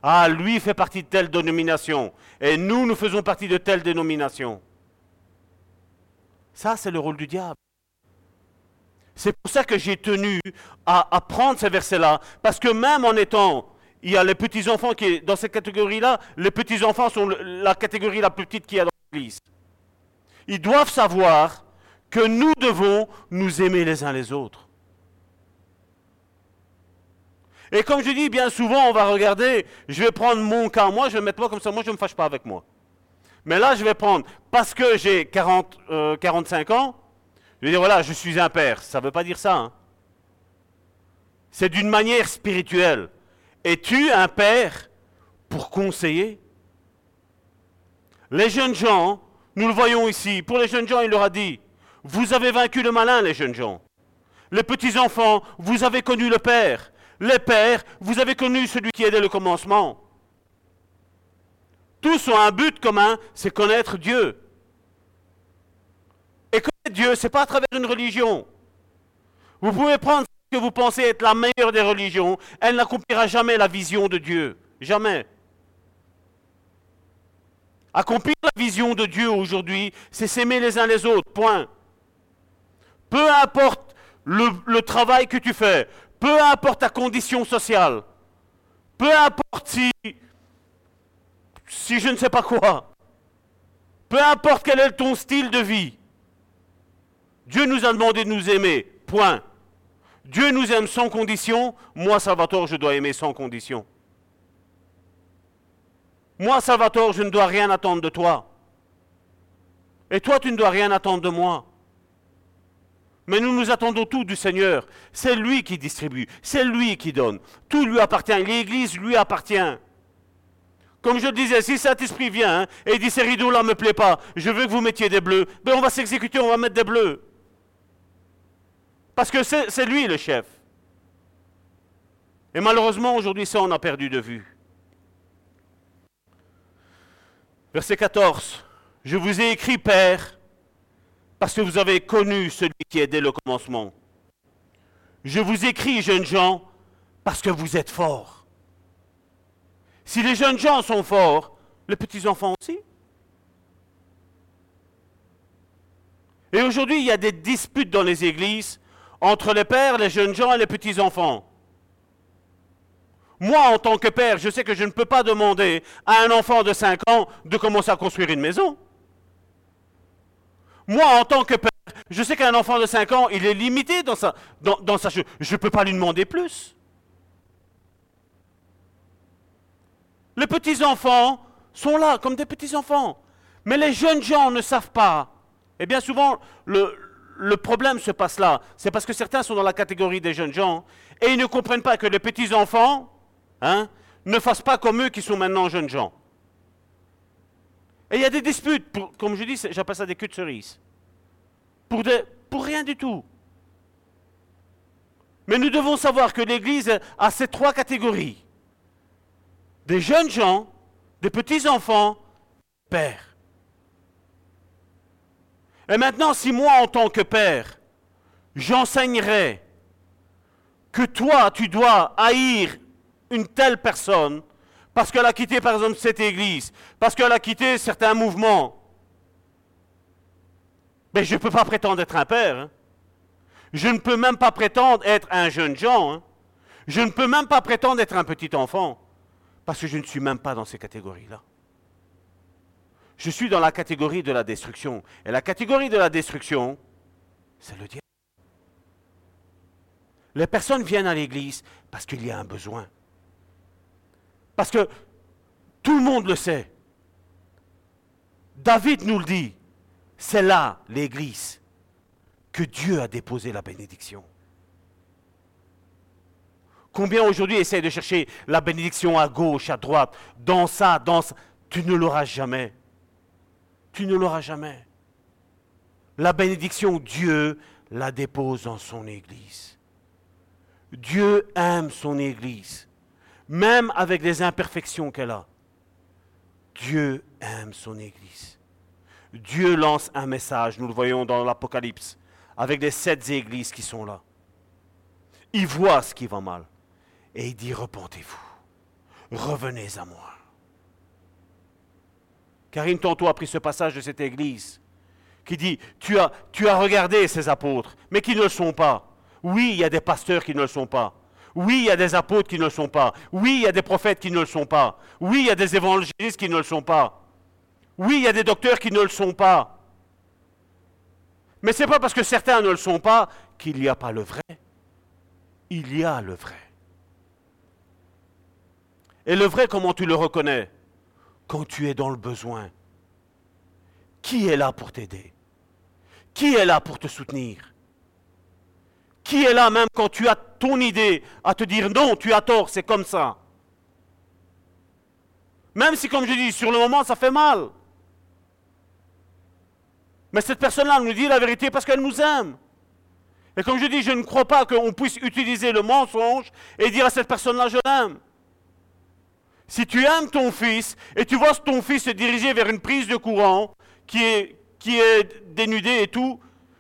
Ah, lui fait partie de telle dénomination, et nous, nous faisons partie de telle dénomination. Ça, c'est le rôle du diable. C'est pour ça que j'ai tenu à, prendre ces versets-là, parce que même en étant, il y a les petits-enfants qui, dans cette catégorie-là, les petits-enfants sont la catégorie la plus petite qu'il y a dans l'Église. Ils doivent savoir que nous devons nous aimer les uns les autres. Et comme je dis bien souvent, on va regarder, je vais prendre mon cas, moi je vais mettre moi comme ça, moi je ne me fâche pas avec moi. Mais là, je vais prendre, parce que j'ai 40, 45 euh, ans, je vais dire, voilà, je suis un père. Ça ne veut pas dire ça. Hein. C'est d'une manière spirituelle. Es-tu un père pour conseiller? Les jeunes gens, nous le voyons ici, pour les jeunes gens, il leur a dit, vous avez vaincu le malin, les jeunes gens. Les petits-enfants, vous avez connu le Père. Les pères, vous avez connu celui qui est dès le commencement. Tous ont un but commun, c'est connaître Dieu. Et connaître Dieu, ce n'est pas à travers une religion. Vous pouvez prendre ce que vous pensez être la meilleure des religions, elle n'accomplira jamais la vision de Dieu. Jamais. Accomplir la vision de Dieu aujourd'hui, c'est s'aimer les uns les autres, point. Peu importe le, travail que tu fais, peu importe ta condition sociale, peu importe si, si je ne sais pas quoi, peu importe quel est ton style de vie, Dieu nous a demandé de nous aimer, point. Dieu nous aime sans condition, moi Salvatore, je dois aimer sans condition. Moi, Salvatore, je ne dois rien attendre de toi. Et toi, tu ne dois rien attendre de moi. Mais nous nous attendons tout du Seigneur. C'est lui qui distribue, c'est lui qui donne. Tout lui appartient, l'Église lui appartient. Comme je disais, si Saint-Esprit vient hein, et dit ces rideaux-là ne me plaît pas, je veux que vous mettiez des bleus, ben on va s'exécuter, on va mettre des bleus. Parce que c'est lui le chef. Et malheureusement, aujourd'hui, ça, on a perdu de vue. Verset 14. Je vous ai écrit, Père, parce que vous avez connu celui qui est dès le commencement. Je vous écris, jeunes gens, parce que vous êtes forts. Si les jeunes gens sont forts, les petits-enfants aussi. Et aujourd'hui, il y a des disputes dans les églises entre les pères, les jeunes gens et les petits-enfants. Moi, en tant que père, je sais que je ne peux pas demander à un enfant de 5 ans de commencer à construire une maison. Moi, en tant que père, je sais qu'un enfant de 5 ans, il est limité dans sa... Dans, sa je ne peux pas lui demander plus. Les petits-enfants sont là comme des petits-enfants. Mais les jeunes gens ne savent pas. Et bien souvent, le, problème se passe là. C'est parce que certains sont dans la catégorie des jeunes gens et ils ne comprennent pas que les petits-enfants, Hein, ne fassent pas comme eux qui sont maintenant jeunes gens. Et il y a des disputes, comme je dis, j'appelle ça des queues de cerises. Pour, pour rien du tout. Mais nous devons savoir que l'Église a ces trois catégories. Des jeunes gens, des petits-enfants, pères. Et maintenant, si moi, en tant que père, j'enseignerais que toi, tu dois haïr une telle personne parce qu'elle a quitté par exemple cette église, parce qu'elle a quitté certains mouvements. Mais je ne peux pas prétendre être un père. Hein. Je ne peux même pas prétendre être un jeune Jean. Hein. Je ne peux même pas prétendre être un petit enfant. Parce que je ne suis même pas dans ces catégories-là. Je suis dans la catégorie de la destruction. Et la catégorie de la destruction, c'est le diable. Les personnes viennent à l'église parce qu'il y a un besoin. Parce que tout le monde le sait. David nous le dit. C'est là, l'Église, que Dieu a déposé la bénédiction. Combien aujourd'hui essayent de chercher la bénédiction à gauche, à droite, dans ça, dans ça Tu ne l'auras jamais. Tu ne l'auras jamais. La bénédiction, Dieu la dépose dans son Église. Dieu aime son Église même avec les imperfections qu'elle a. Dieu aime son Église. Dieu lance un message, nous le voyons dans l'Apocalypse, avec les sept églises qui sont là. Il voit ce qui va mal et il dit, repentez-vous, revenez à moi. Karine tantôt a pris ce passage de cette église qui dit, tu as, tu as regardé ces apôtres, mais qui ne le sont pas. Oui, il y a des pasteurs qui ne le sont pas. Oui, il y a des apôtres qui ne le sont pas. Oui, il y a des prophètes qui ne le sont pas. Oui, il y a des évangélistes qui ne le sont pas. Oui, il y a des docteurs qui ne le sont pas. Mais ce n'est pas parce que certains ne le sont pas qu'il n'y a pas le vrai. Il y a le vrai. Et le vrai, comment tu le reconnais? Quand tu es dans le besoin. Qui est là pour t'aider? Qui est là pour te soutenir? Qui est là même quand tu as ton idée à te dire non, tu as tort, c'est comme ça Même si, comme je dis, sur le moment, ça fait mal. Mais cette personne-là nous dit la vérité parce qu'elle nous aime. Et comme je dis, je ne crois pas qu'on puisse utiliser le mensonge et dire à cette personne-là, je l'aime. Si tu aimes ton fils et tu vois ton fils se diriger vers une prise de courant qui est, dénudée et tout,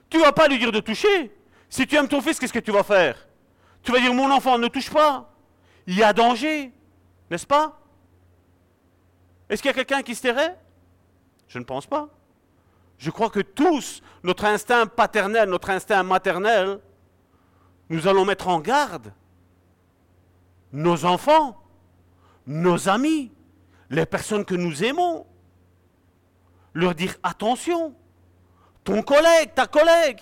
tu ne vas pas lui dire de toucher. Si tu aimes ton fils, qu'est-ce que tu vas faire? Tu vas dire, mon enfant, ne touche pas. Il y a danger, n'est-ce pas? Est-ce qu'il y a quelqu'un qui se tairait? Je ne pense pas. Je crois que tous, notre instinct paternel, notre instinct maternel, nous allons mettre en garde nos enfants, nos amis, les personnes que nous aimons, leur dire attention, ton collègue, ta collègue,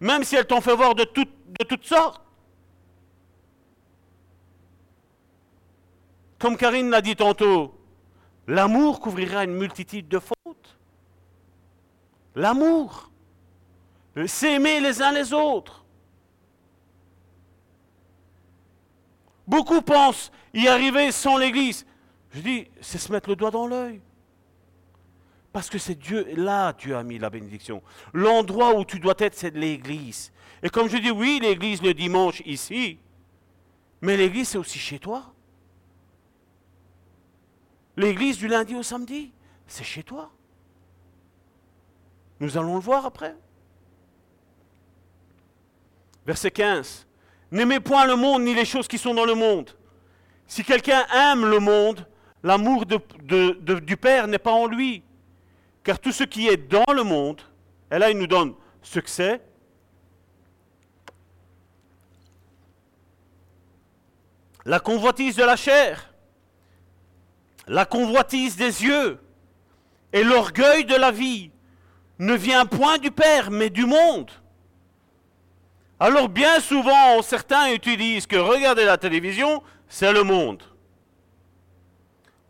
même si elle t'en fait voir de, de toutes sortes. Comme Karine l'a dit tantôt, l'amour couvrira une multitude de fautes. L'amour, s'aimer les uns les autres. Beaucoup pensent y arriver sans l'Église. Je dis, c'est se mettre le doigt dans l'œil. Parce que c'est Dieu, là tu as mis la bénédiction. L'endroit où tu dois être, c'est l'Église. Et comme je dis, oui, l'Église le dimanche ici, mais l'Église c'est aussi chez toi. L'Église du lundi au samedi, c'est chez toi. Nous allons le voir après. Verset 15. N'aimez point le monde ni les choses qui sont dans le monde. Si quelqu'un aime le monde, l'amour du Père n'est pas en lui. Car tout ce qui est dans le monde, et là il nous donne ce que c'est, la convoitise de la chair, la convoitise des yeux et l'orgueil de la vie ne vient point du Père, mais du monde. Alors bien souvent, certains utilisent que regarder la télévision, c'est le monde.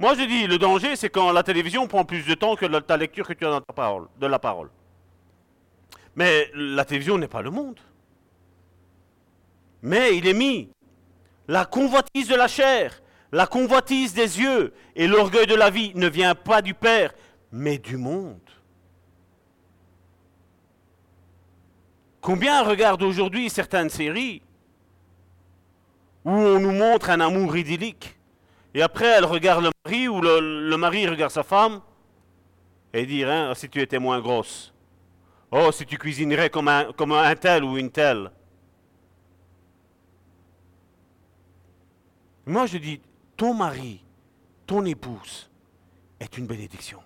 Moi je dis, le danger, c'est quand la télévision prend plus de temps que ta lecture que tu as dans ta parole, de la parole. Mais la télévision n'est pas le monde. Mais il est mis la convoitise de la chair, la convoitise des yeux et l'orgueil de la vie ne vient pas du Père, mais du monde. Combien regardent aujourd'hui certaines séries où on nous montre un amour idyllique et après elle regarde le mari ou le, mari regarde sa femme et dit hein, si tu étais moins grosse, oh si tu cuisinerais comme un, comme un tel ou une telle. Moi je dis ton mari, ton épouse est une bénédiction.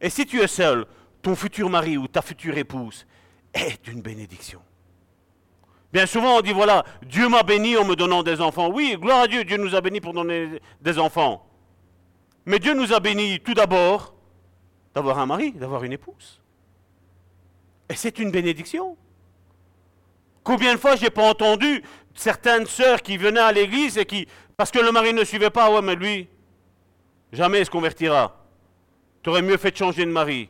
Et si tu es seul, ton futur mari ou ta future épouse est une bénédiction. Bien souvent, on dit, voilà, Dieu m'a béni en me donnant des enfants. Oui, gloire à Dieu, Dieu nous a bénis pour donner des enfants. Mais Dieu nous a bénis tout d'abord d'avoir un mari, d'avoir une épouse. Et c'est une bénédiction. Combien de fois j'ai pas entendu certaines sœurs qui venaient à l'église et qui parce que le mari ne suivait pas, ouais, mais lui, jamais il se convertira. Tu aurais mieux fait de changer de mari.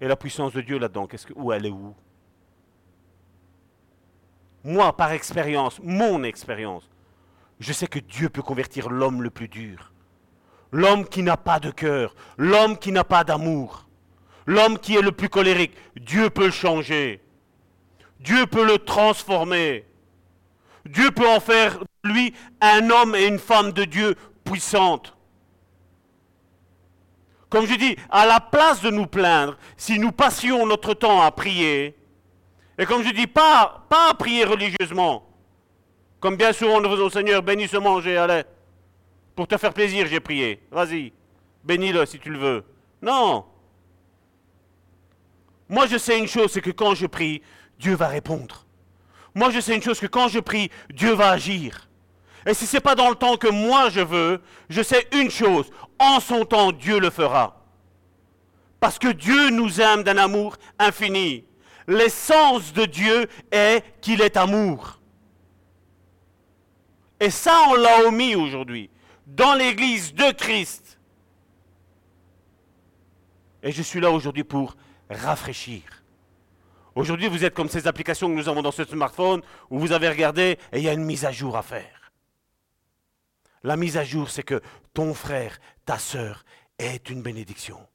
Et la puissance de Dieu là-dedans, qu'est-ce que, où elle est où? Moi, par expérience, mon expérience, je sais que Dieu peut convertir l'homme le plus dur. L'homme qui n'a pas de cœur, l'homme qui n'a pas d'amour, l'homme qui est le plus colérique. Dieu peut le changer. Dieu peut le transformer. Dieu peut en faire lui un homme et une femme de Dieu puissante. Comme je dis, à la place de nous plaindre, si nous passions notre temps à prier, et comme je dis, pas, pas à prier religieusement, comme bien souvent nous faisons, Seigneur, bénis ce manger, allez, pour te faire plaisir, j'ai prié, vas-y, bénis-le si tu le veux. Non. Moi, je sais une chose, c'est que quand je prie, Dieu va répondre. Moi, je sais une chose, que quand je prie, Dieu va agir. Et si ce n'est pas dans le temps que moi je veux, je sais une chose, en son temps, Dieu le fera. Parce que Dieu nous aime d'un amour infini. L'essence de Dieu est qu'il est amour. Et ça, on l'a omis aujourd'hui, dans l'Église de Christ. Et je suis là aujourd'hui pour rafraîchir. Aujourd'hui, vous êtes comme ces applications que nous avons dans ce smartphone où vous avez regardé et il y a une mise à jour à faire. La mise à jour, c'est que ton frère, ta sœur est une bénédiction.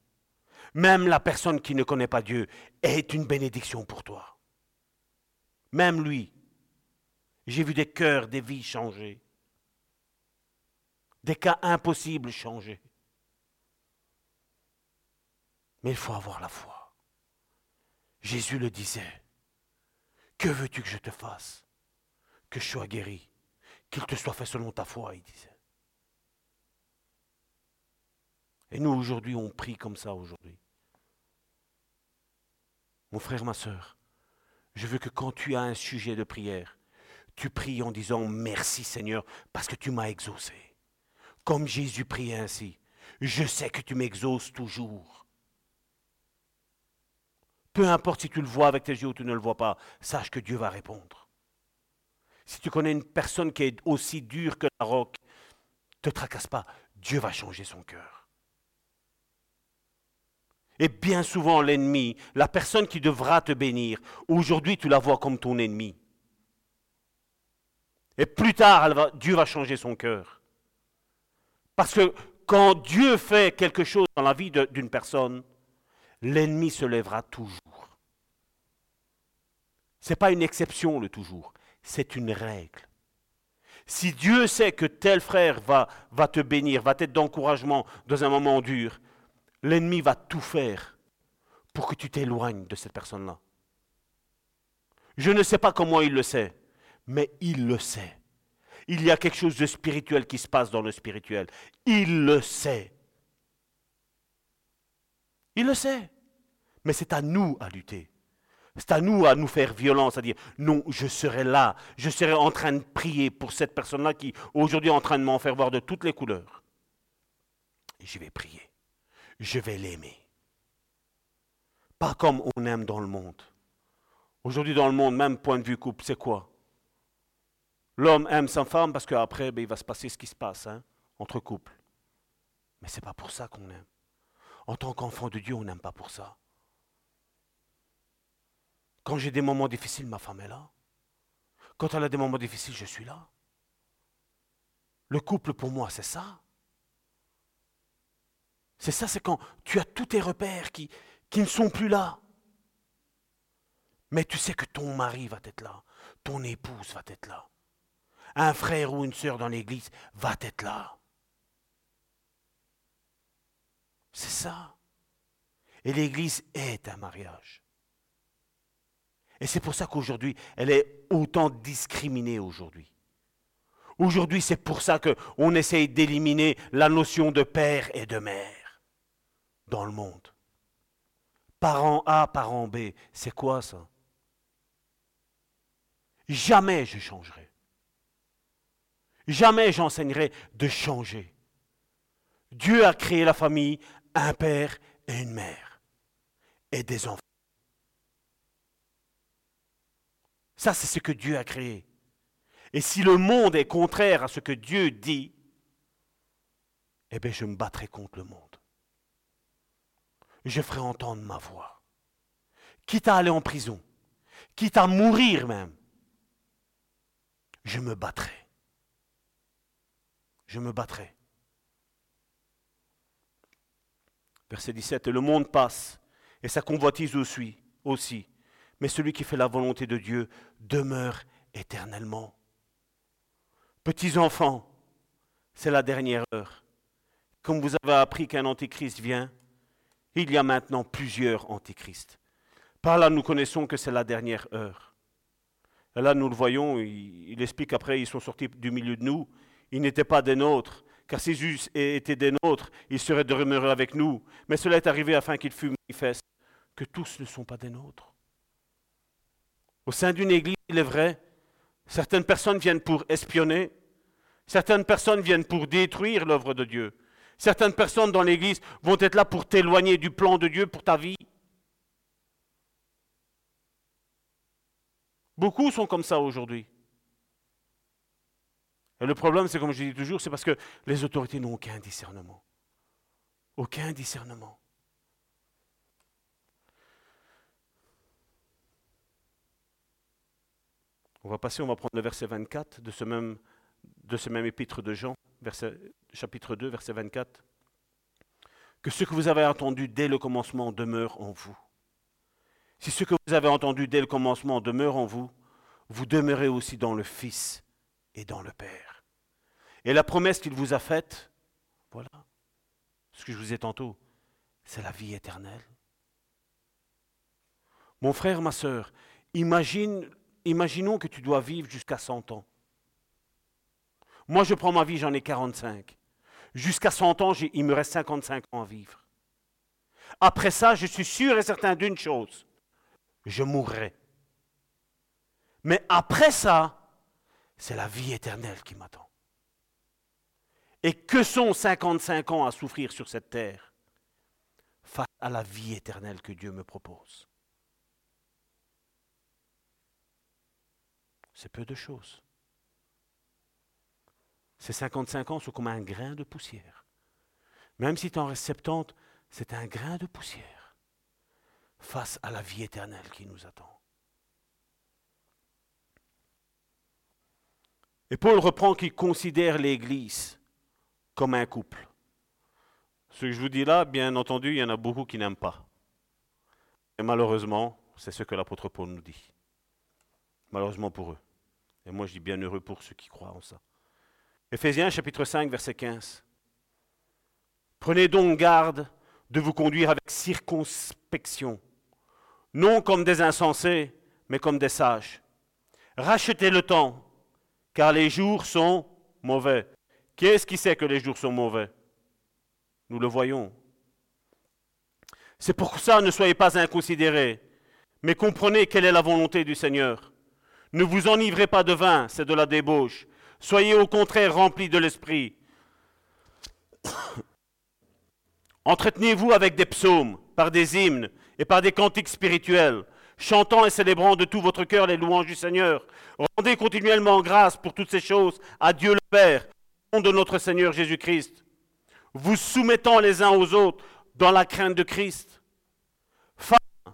Même la personne qui ne connaît pas Dieu est une bénédiction pour toi. Même lui. J'ai vu des cœurs, des vies changer. Des cas impossibles changer. Mais il faut avoir la foi. Jésus le disait. Que veux-tu que je te fasse? Que je sois guéri. Qu'il te soit fait selon ta foi, il disait. Et nous, aujourd'hui, on prie comme ça aujourd'hui. Mon frère, ma soeur, je veux que quand tu as un sujet de prière, tu pries en disant merci Seigneur parce que tu m'as exaucé. Comme Jésus priait ainsi. Je sais que tu m'exauces toujours. Peu importe si tu le vois avec tes yeux ou tu ne le vois pas, sache que Dieu va répondre. Si tu connais une personne qui est aussi dure que la roque, te tracasse pas, Dieu va changer son cœur. Et bien souvent, l'ennemi, la personne qui devra te bénir, aujourd'hui tu la vois comme ton ennemi. Et plus tard, Dieu va changer son cœur. Parce que quand Dieu fait quelque chose dans la vie d'une personne, l'ennemi se lèvera toujours. Ce n'est pas une exception le toujours, c'est une règle. Si Dieu sait que tel frère va, va te bénir, va t'être d'encouragement dans un moment dur, l'ennemi va tout faire pour que tu t'éloignes de cette personne-là. Je ne sais pas comment il le sait, mais il le sait. Il y a quelque chose de spirituel qui se passe dans le spirituel. Il le sait. Il le sait. Mais c'est à nous à lutter. C'est à nous à nous faire violence, à dire non, je serai là, je serai en train de prier pour cette personne-là qui aujourd'hui est en train de m'en faire voir de toutes les couleurs. Et je vais prier je vais l'aimer. Pas comme on aime dans le monde. Aujourd'hui dans le monde, même point de vue couple, c'est quoi? L'homme aime sa femme parce qu'après, ben, il va se passer ce qui se passe hein, entre couples. Mais ce n'est pas pour ça qu'on aime. En tant qu'enfant de Dieu, on n'aime pas pour ça. Quand j'ai des moments difficiles, ma femme est là. Quand elle a des moments difficiles, je suis là. Le couple, pour moi, c'est ça. C'est ça, c'est quand tu as tous tes repères qui, ne sont plus là. Mais tu sais que ton mari va être là, ton épouse va être là, un frère ou une sœur dans l'église va être là. C'est ça. Et l'église est un mariage. Et c'est pour ça qu'aujourd'hui, elle est autant discriminée aujourd'hui. Aujourd'hui, c'est pour ça qu'on essaye d'éliminer la notion de père et de mère dans le monde. Parent A, parent B, c'est quoi ça? Jamais je changerai. Jamais j'enseignerai de changer. Dieu a créé la famille, un père et une mère, et des enfants. Ça, c'est ce que Dieu a créé. Et si le monde est contraire à ce que Dieu dit, eh bien, je me battrai contre le monde je ferai entendre ma voix. Quitte à aller en prison, quitte à mourir même, je me battrai. Je me battrai. Verset 17, le monde passe, et sa convoitise aussi, aussi, mais celui qui fait la volonté de Dieu demeure éternellement. Petits enfants, c'est la dernière heure. Comme vous avez appris qu'un antéchrist vient, il y a maintenant plusieurs antichrists. Par là, nous connaissons que c'est la dernière heure. Et là, nous le voyons, il, explique après, ils sont sortis du milieu de nous. Ils n'étaient pas des nôtres, car s'ils étaient des nôtres, ils seraient de demeurer avec nous. Mais cela est arrivé afin qu'il fût manifeste que tous ne sont pas des nôtres. Au sein d'une église, il est vrai, certaines personnes viennent pour espionner, certaines personnes viennent pour détruire l'œuvre de Dieu. Certaines personnes dans l'Église vont être là pour t'éloigner du plan de Dieu pour ta vie. Beaucoup sont comme ça aujourd'hui. Et le problème, c'est comme je dis toujours, c'est parce que les autorités n'ont aucun discernement. Aucun discernement. On va passer, on va prendre le verset 24 de ce même, de ce même épître de Jean chapitre 2, verset 24, que ce que vous avez entendu dès le commencement demeure en vous. Si ce que vous avez entendu dès le commencement demeure en vous, vous demeurez aussi dans le Fils et dans le Père. Et la promesse qu'il vous a faite, voilà, ce que je vous ai tantôt, c'est la vie éternelle. Mon frère, ma soeur, imagine, imaginons que tu dois vivre jusqu'à 100 ans. Moi, je prends ma vie, j'en ai 45. Jusqu'à 100 ans, il me reste 55 ans à vivre. Après ça, je suis sûr et certain d'une chose, je mourrai. Mais après ça, c'est la vie éternelle qui m'attend. Et que sont 55 ans à souffrir sur cette terre? Face à la vie éternelle que Dieu me propose C'est peu de choses. Ces 55 ans sont comme un grain de poussière. Même si tu en restes 70, c'est un grain de poussière face à la vie éternelle qui nous attend. Et Paul reprend qu'il considère l'Église comme un couple. Ce que je vous dis là, bien entendu, il y en a beaucoup qui n'aiment pas. Et malheureusement, c'est ce que l'apôtre Paul nous dit. Malheureusement pour eux. Et moi, je dis bien heureux pour ceux qui croient en ça. Éphésiens chapitre 5, verset 15. Prenez donc garde de vous conduire avec circonspection, non comme des insensés, mais comme des sages. Rachetez le temps, car les jours sont mauvais. Qui est-ce qui sait que les jours sont mauvais? Nous le voyons. C'est pour ça, ne soyez pas inconsidérés, mais comprenez quelle est la volonté du Seigneur. Ne vous enivrez pas de vin, c'est de la débauche. Soyez au contraire remplis de l'esprit. Entretenez-vous avec des psaumes, par des hymnes et par des cantiques spirituels, chantant et célébrant de tout votre cœur les louanges du Seigneur. Rendez continuellement grâce pour toutes ces choses à Dieu le Père, au nom de notre Seigneur Jésus-Christ, vous soumettant les uns aux autres dans la crainte de Christ. Femmes,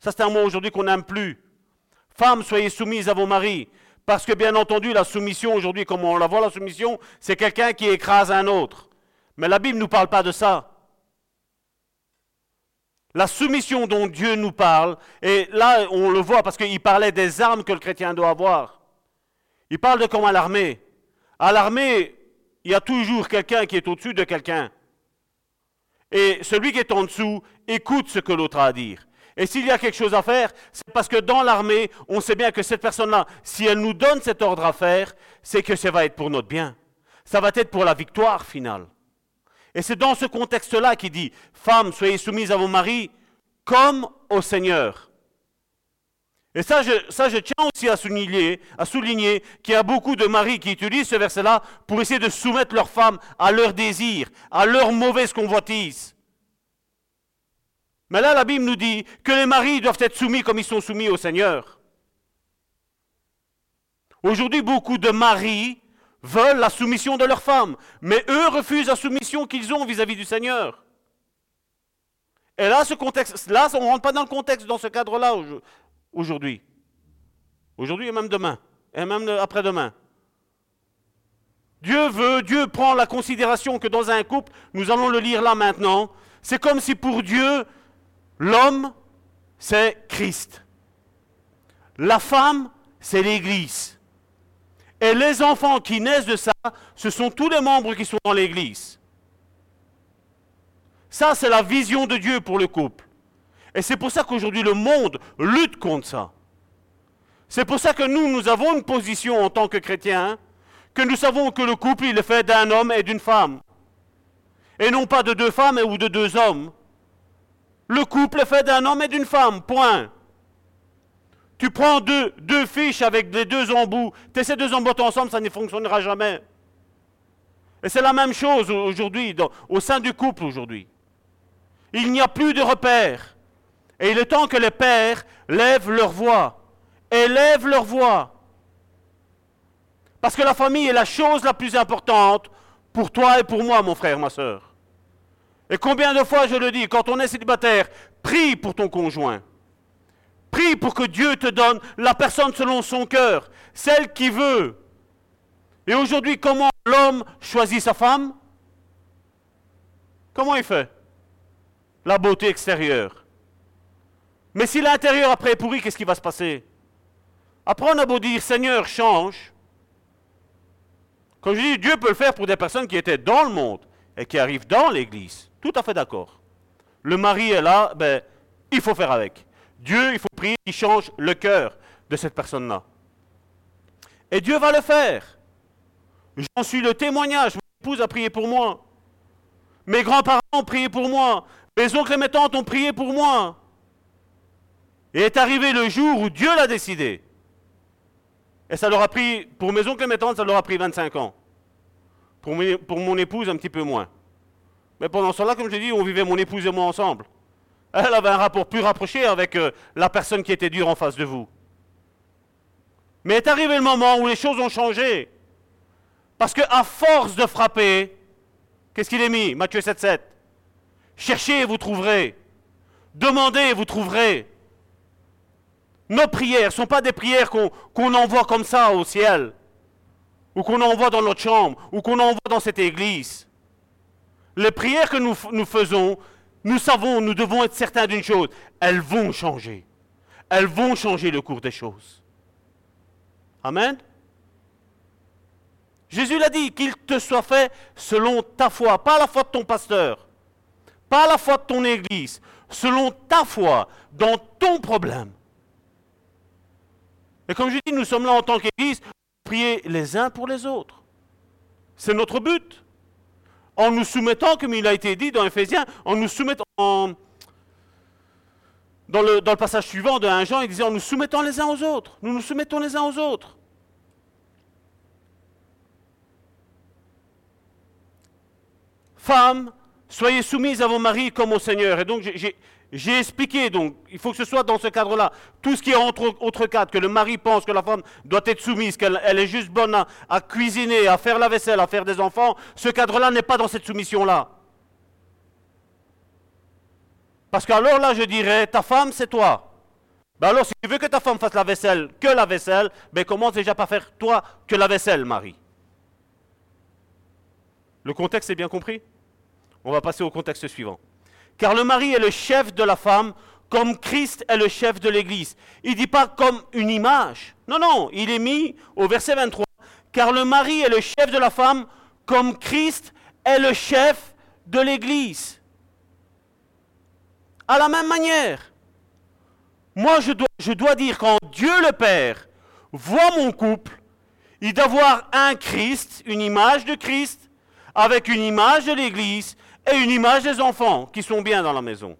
ça c'est un mot aujourd'hui qu'on n'aime plus. Femmes, soyez soumises à vos maris, parce que bien entendu, la soumission aujourd'hui, comme on la voit, la soumission, c'est quelqu'un qui écrase un autre. Mais la Bible ne nous parle pas de ça. La soumission dont Dieu nous parle, et là on le voit parce qu'il parlait des armes que le chrétien doit avoir. Il parle de comme à l'armée. À l'armée, il y a toujours quelqu'un qui est au-dessus de quelqu'un. Et celui qui est en dessous écoute ce que l'autre a à dire. Et s'il y a quelque chose à faire, c'est parce que dans l'armée, on sait bien que cette personne-là, si elle nous donne cet ordre à faire, c'est que ça va être pour notre bien. Ça va être pour la victoire finale. Et c'est dans ce contexte-là qu'il dit, femmes, soyez soumises à vos maris comme au Seigneur. Et ça je, tiens aussi à souligner, à souligner qu'il y a beaucoup de maris qui utilisent ce verset-là pour essayer de soumettre leurs femmes à leurs désirs, à leurs mauvaises convoitises. Mais là, la Bible nous dit que les maris doivent être soumis comme ils sont soumis au Seigneur. Aujourd'hui, beaucoup de maris veulent la soumission de leurs femmes, mais eux refusent la soumission qu'ils ont vis-à-vis du Seigneur. Et là, ce contexte, là, on ne rentre pas dans le contexte, dans ce cadre-là aujourd'hui. Aujourd'hui et même demain, et même après-demain. Dieu veut, Dieu prend la considération que dans un couple, nous allons le lire là maintenant, c'est comme si pour Dieu, l'homme, c'est Christ. La femme, c'est l'Église. Et les enfants qui naissent de ça, ce sont tous les membres qui sont dans l'Église. Ça, c'est la vision de Dieu pour le couple. Et c'est pour ça qu'aujourd'hui le monde lutte contre ça. C'est pour ça que nous, nous avons une position en tant que chrétiens, que nous savons que le couple, il est fait d'un homme et d'une femme. Et non pas de deux femmes ou de deux hommes. Le couple est fait d'un homme et d'une femme, point. Tu prends deux, deux fiches avec les deux embouts, tu essaies deux embouts ensemble, ça ne fonctionnera jamais. Et c'est la même chose aujourd'hui, au sein du couple aujourd'hui. Il n'y a plus de repères. Et il est temps que les pères lèvent leur voix. Élèvent leur voix. Parce que la famille est la chose la plus importante pour toi et pour moi, mon frère, ma soeur. Et combien de fois je le dis, quand on est célibataire, prie pour ton conjoint. Prie pour que Dieu te donne la personne selon son cœur, celle qui veut. Et aujourd'hui, comment l'homme choisit sa femme? Comment il fait? La beauté extérieure. Mais si l'intérieur après est pourri, qu'est-ce qui va se passer? Après, on a beau dire Seigneur, change. Comme je dis, Dieu peut le faire pour des personnes qui étaient dans le monde et qui arrivent dans l'Église. Tout à fait d'accord. Le mari est là, ben, il faut faire avec. Dieu, il faut prier qu'il change le cœur de cette personne-là. Et Dieu va le faire. J'en suis le témoignage. Mon épouse a prié pour moi. Mes grands-parents ont prié pour moi. Mes oncles et mes tantes ont prié pour moi. Et est arrivé le jour où Dieu l'a décidé. Et ça leur a pris, pour mes oncles et mes tantes, ça leur a pris 25 ans. Pour, pour mon épouse, un petit peu moins. Mais pendant cela, comme je dis, on vivait mon épouse et moi ensemble. Elle avait un rapport plus rapproché avec euh, la personne qui était dure en face de vous. Mais est arrivé le moment où les choses ont changé. Parce qu'à force de frapper, qu'est-ce qu'il est mis Matthieu 7,7 Cherchez et vous trouverez. Demandez et vous trouverez. Nos prières ne sont pas des prières qu'on envoie comme ça au ciel, ou qu'on envoie dans notre chambre, ou qu'on envoie dans cette église. Les prières que nous, faisons, nous savons, nous devons être certains d'une chose, elles vont changer. Elles vont changer le cours des choses. Amen. Jésus l'a dit, qu'il te soit fait selon ta foi, pas la foi de ton pasteur, pas la foi de ton église, selon ta foi, dans ton problème. Et comme je dis, nous sommes là en tant qu'église, prier les uns pour les autres. C'est notre but. En nous soumettant, comme il a été dit dans Ephésiens, en nous soumettant dans le, passage suivant de 1 Jean, il disait en nous soumettant les uns aux autres. Nous nous soumettons les uns aux autres. Femmes, soyez soumises à vos maris comme au Seigneur. Et donc j'ai expliqué, donc il faut que ce soit dans ce cadre-là. Tout ce qui est entre autre cadre, que le mari pense que la femme doit être soumise, qu'elle est juste bonne à, cuisiner, à faire la vaisselle, à faire des enfants, ce cadre-là n'est pas dans cette soumission-là. Parce qu'alors là, je dirais, ta femme, c'est toi. Ben alors, si tu veux que ta femme fasse la vaisselle, que la vaisselle, ben commence déjà par faire toi que la vaisselle, Marie. Le contexte est bien compris? On va passer au contexte suivant. Car le mari est le chef de la femme, comme Christ est le chef de l'Église. Il ne dit pas comme une image. Non, non, il est mis au verset 23. Car le mari est le chef de la femme, comme Christ est le chef de l'Église. À la même manière, moi je dois, je dois dire quand Dieu le Père voit mon couple, il doit voir un Christ, une image de Christ, avec une image de l'Église et une image des enfants qui sont bien dans la maison.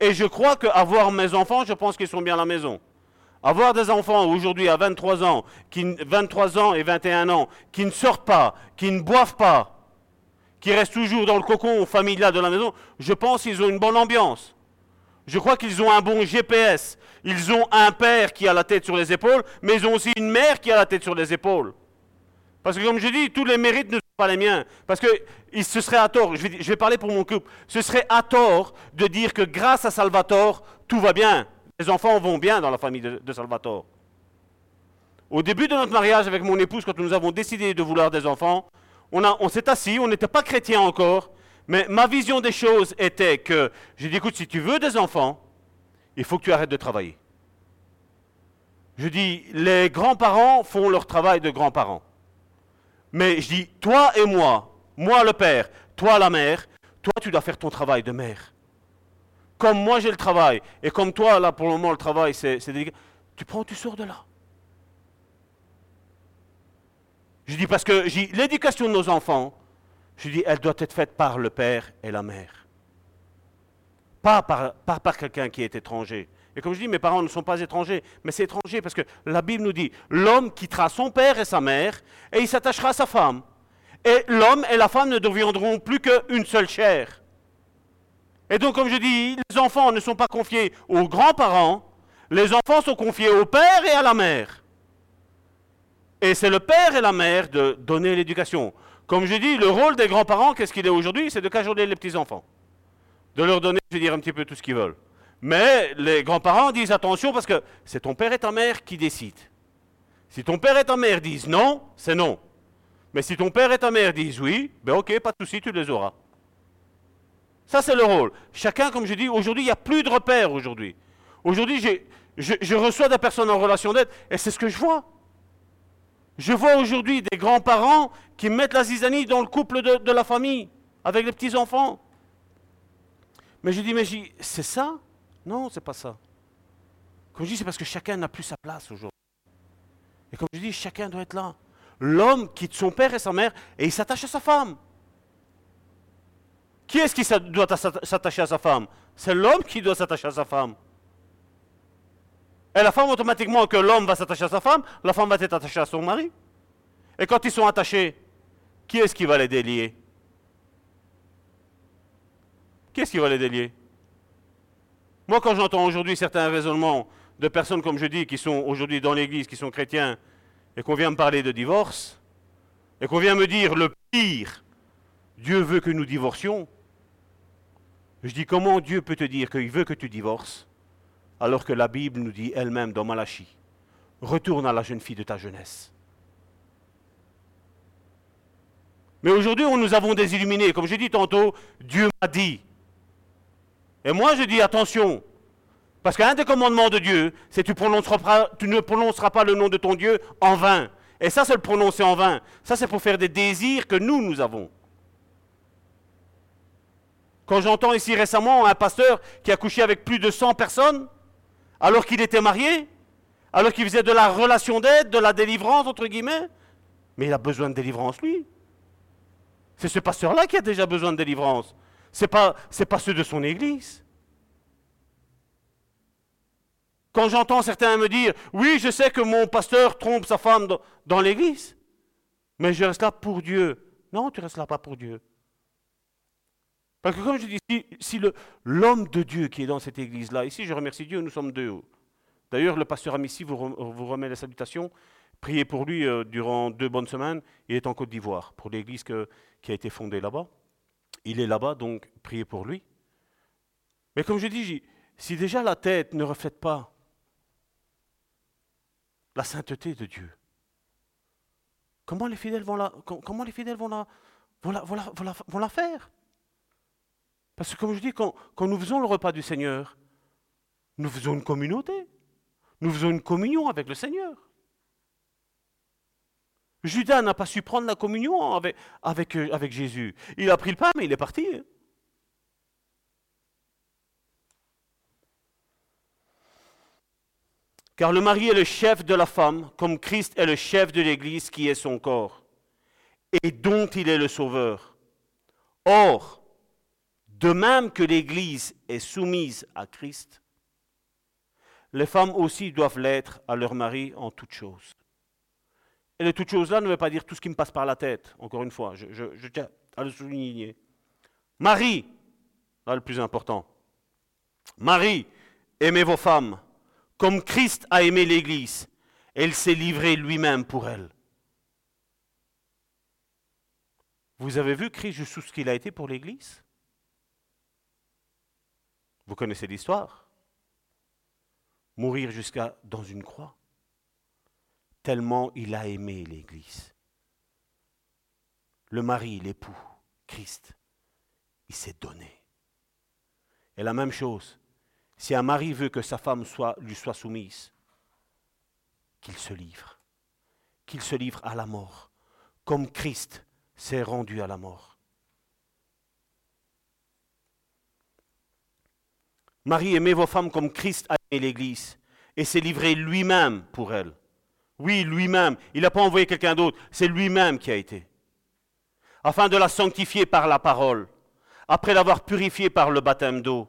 Et je crois qu'avoir mes enfants, je pense qu'ils sont bien à la maison. Avoir des enfants aujourd'hui à 23 ans, qui, 23 ans et 21 ans, qui ne sortent pas, qui ne boivent pas, qui restent toujours dans le cocon familial de la maison, je pense qu'ils ont une bonne ambiance. Je crois qu'ils ont un bon GPS. Ils ont un père qui a la tête sur les épaules, mais ils ont aussi une mère qui a la tête sur les épaules. Parce que comme je dis, tous les mérites ne sont pas les miens. Parce que ce serait à tort, je vais, parler pour mon couple, ce serait à tort de dire que grâce à Salvatore, tout va bien. Les enfants vont bien dans la famille de, Salvatore. Au début de notre mariage avec mon épouse, quand nous avons décidé de vouloir des enfants, on, s'est assis, on n'était pas chrétien encore, mais ma vision des choses était que, j'ai dit, écoute, si tu veux des enfants, il faut que tu arrêtes de travailler. Je dis, les grands-parents font leur travail de grands-parents. Mais je dis, toi et moi, moi le père, toi la mère, toi tu dois faire ton travail de mère. Comme moi j'ai le travail, et comme toi là pour le moment le travail c'est tu prends, tu sors de là. Je dis parce que l'éducation de nos enfants, je dis, elle doit être faite par le père et la mère. Pas par quelqu'un qui est étranger. Et comme je dis, mes parents ne sont pas étrangers, mais c'est étranger parce que la Bible nous dit, l'homme quittera son père et sa mère et il s'attachera à sa femme. Et l'homme et la femme ne deviendront plus qu'une seule chair. Et donc, comme je dis, les enfants ne sont pas confiés aux grands-parents, les enfants sont confiés au père et à la mère. Et c'est le père et la mère de donner l'éducation. Comme je dis, le rôle des grands-parents, qu'est-ce qu'il est aujourd'hui? C'est de cajoler les petits-enfants. De leur donner, je veux dire, un petit peu tout ce qu'ils veulent. Mais les grands-parents disent attention parce que c'est ton père et ta mère qui décident. Si ton père et ta mère disent non, c'est non. Mais si ton père et ta mère disent oui, ben ok, pas de souci, tu les auras. Ça, c'est le rôle. Chacun, comme je dis, aujourd'hui, il n'y a plus de repères aujourd'hui. Aujourd'hui, je, reçois des personnes en relation d'aide et c'est ce que je vois. Je vois aujourd'hui des grands-parents qui mettent la zizanie dans le couple de la famille, avec les petits-enfants. Mais je dis, mais c'est ça? Non, c'est pas ça. Comme je dis, c'est parce que chacun n'a plus sa place aujourd'hui. Et comme je dis, chacun doit être là. L'homme quitte son père et sa mère et il s'attache à sa femme. Qui est-ce qui doit s'attacher à sa femme? C'est l'homme qui doit s'attacher à sa femme. Et la femme, automatiquement, que l'homme va s'attacher à sa femme, la femme va être attachée à son mari. Et quand ils sont attachés, qui est-ce qui va les délier? Qui est-ce qui va les délier? Moi, quand j'entends aujourd'hui certains raisonnements de personnes, comme je dis, qui sont aujourd'hui dans l'église, qui sont chrétiens, et qu'on vient me parler de divorce, et qu'on vient me dire le pire, Dieu veut que nous divorcions, je dis comment Dieu peut te dire qu'il veut que tu divorces, alors que la Bible nous dit elle-même dans Malachie, retourne à la jeune fille de ta jeunesse. Mais aujourd'hui, nous avons des illuminés. Comme j'ai dit tantôt, Dieu m'a dit. Et moi, je dis attention. Parce qu'un des commandements de Dieu, c'est tu, tu ne prononceras pas le nom de ton Dieu en vain. Et ça, c'est le prononcer en vain. Ça, c'est pour faire des désirs que nous, nous avons. Quand j'entends ici récemment un pasteur qui a couché avec plus de 100 personnes, alors qu'il était marié, alors qu'il faisait de la relation d'aide, de la délivrance, entre guillemets, mais il a besoin de délivrance, lui. C'est ce pasteur-là qui a déjà besoin de délivrance. Ce n'est pas, ceux de son église. Quand j'entends certains me dire, oui, je sais que mon pasteur trompe sa femme dans, l'église, mais je reste là pour Dieu. Non, tu restes là pas pour Dieu. Parce que comme je dis, si, l'homme de Dieu qui est dans cette église-là, ici je remercie Dieu, nous sommes deux. D'ailleurs, le pasteur Amici vous, remet les salutations. Priez pour lui euh, durant deux bonnes semaines. Il est en Côte d'Ivoire pour l'église qui a été fondée là-bas. Il est là-bas, donc priez pour lui. Mais comme je dis, si déjà la tête ne reflète pas la sainteté de Dieu, comment les fidèles vont la, comment les fidèles vont la, vont la, vont la, faire? Parce que comme je dis, quand, quand nous faisons le repas du Seigneur, nous faisons une communauté. Nous faisons une communion avec le Seigneur. Judas n'a pas su prendre la communion avec, avec, euh, avec, Jésus. Il a pris le pain, mais il est parti. Car le mari est le chef de la femme, comme Christ est le chef de l'Église qui est son corps, et dont il est le sauveur. Or, de même que l'Église est soumise à Christ, les femmes aussi doivent l'être à leur mari en toutes choses. Et de toutes choses-là ne veut pas dire tout ce qui me passe par la tête, encore une fois, je, tiens à le souligner. Marie, là le plus important. Marie, aimez vos femmes, comme Christ a aimé l'Église. Elle s'est livrée lui-même pour elle. Vous avez vu Christ jusqu'où ce qu'il a été pour l'Église? Vous connaissez l'histoire? Mourir jusqu'à dans une croix? Tellement il a aimé l'Église. Le mari, l'époux, Christ, il s'est donné. Et la même chose, si un mari veut que sa femme lui soit soumise, qu'il se livre, qu'il se livre à la mort, comme Christ s'est rendu à la mort. Marie, aimez vos femmes comme Christ a aimé l'Église et s'est livré lui-même pour elle. Oui, lui-même. Il n'a pas envoyé quelqu'un d'autre. C'est lui-même qui a été. Afin de la sanctifier par la parole, après l'avoir purifiée par le baptême d'eau,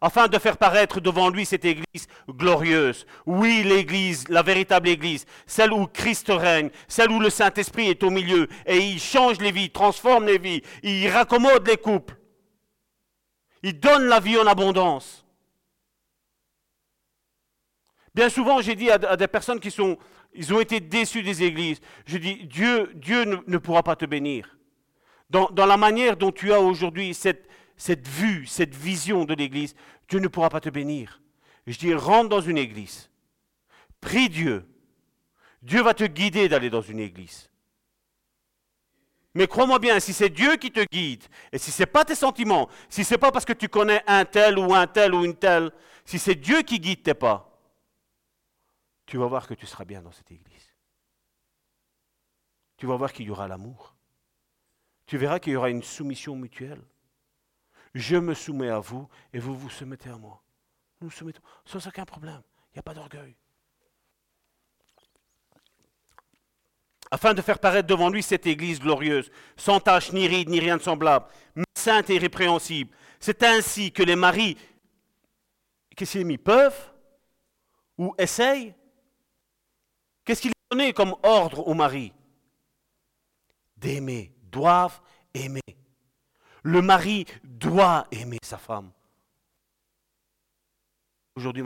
afin de faire paraître devant lui cette Église glorieuse. Oui, l'Église, la véritable Église, celle où Christ règne, celle où le Saint-Esprit est au milieu, et il change les vies, transforme les vies, il raccommode les couples, il donne la vie en abondance. Bien souvent, j'ai dit à, des personnes qui sont ils ont été déçus des églises. Je dis, Dieu, ne, pourra pas te bénir. Dans, la manière dont tu as aujourd'hui cette, cette vue, cette vision de l'église, Dieu ne pourra pas te bénir. Je dis, rentre dans une église. Prie Dieu. Dieu va te guider d'aller dans une église. Mais crois-moi bien, si c'est Dieu qui te guide, et si ce n'est pas tes sentiments, si ce n'est pas parce que tu connais un tel ou un tel ou une telle, si c'est Dieu qui guide tes pas, tu vas voir que tu seras bien dans cette église. Tu vas voir qu'il y aura l'amour. Tu verras qu'il y aura une soumission mutuelle. Je me soumets à vous et vous vous soumettez à moi. Nous nous soumettons sans aucun problème. Il n'y a pas d'orgueil. afin de faire paraître devant lui cette Église glorieuse, sans tache, ni ride, ni rien de semblable, mais sainte et irrépréhensible. C'est ainsi que les maris, qu'est-ce peuvent ou essayent Qu'est-ce qu'il a donné comme ordre aux maris D'aimer, doivent aimer. Le mari doit aimer sa femme. Aujourd'hui,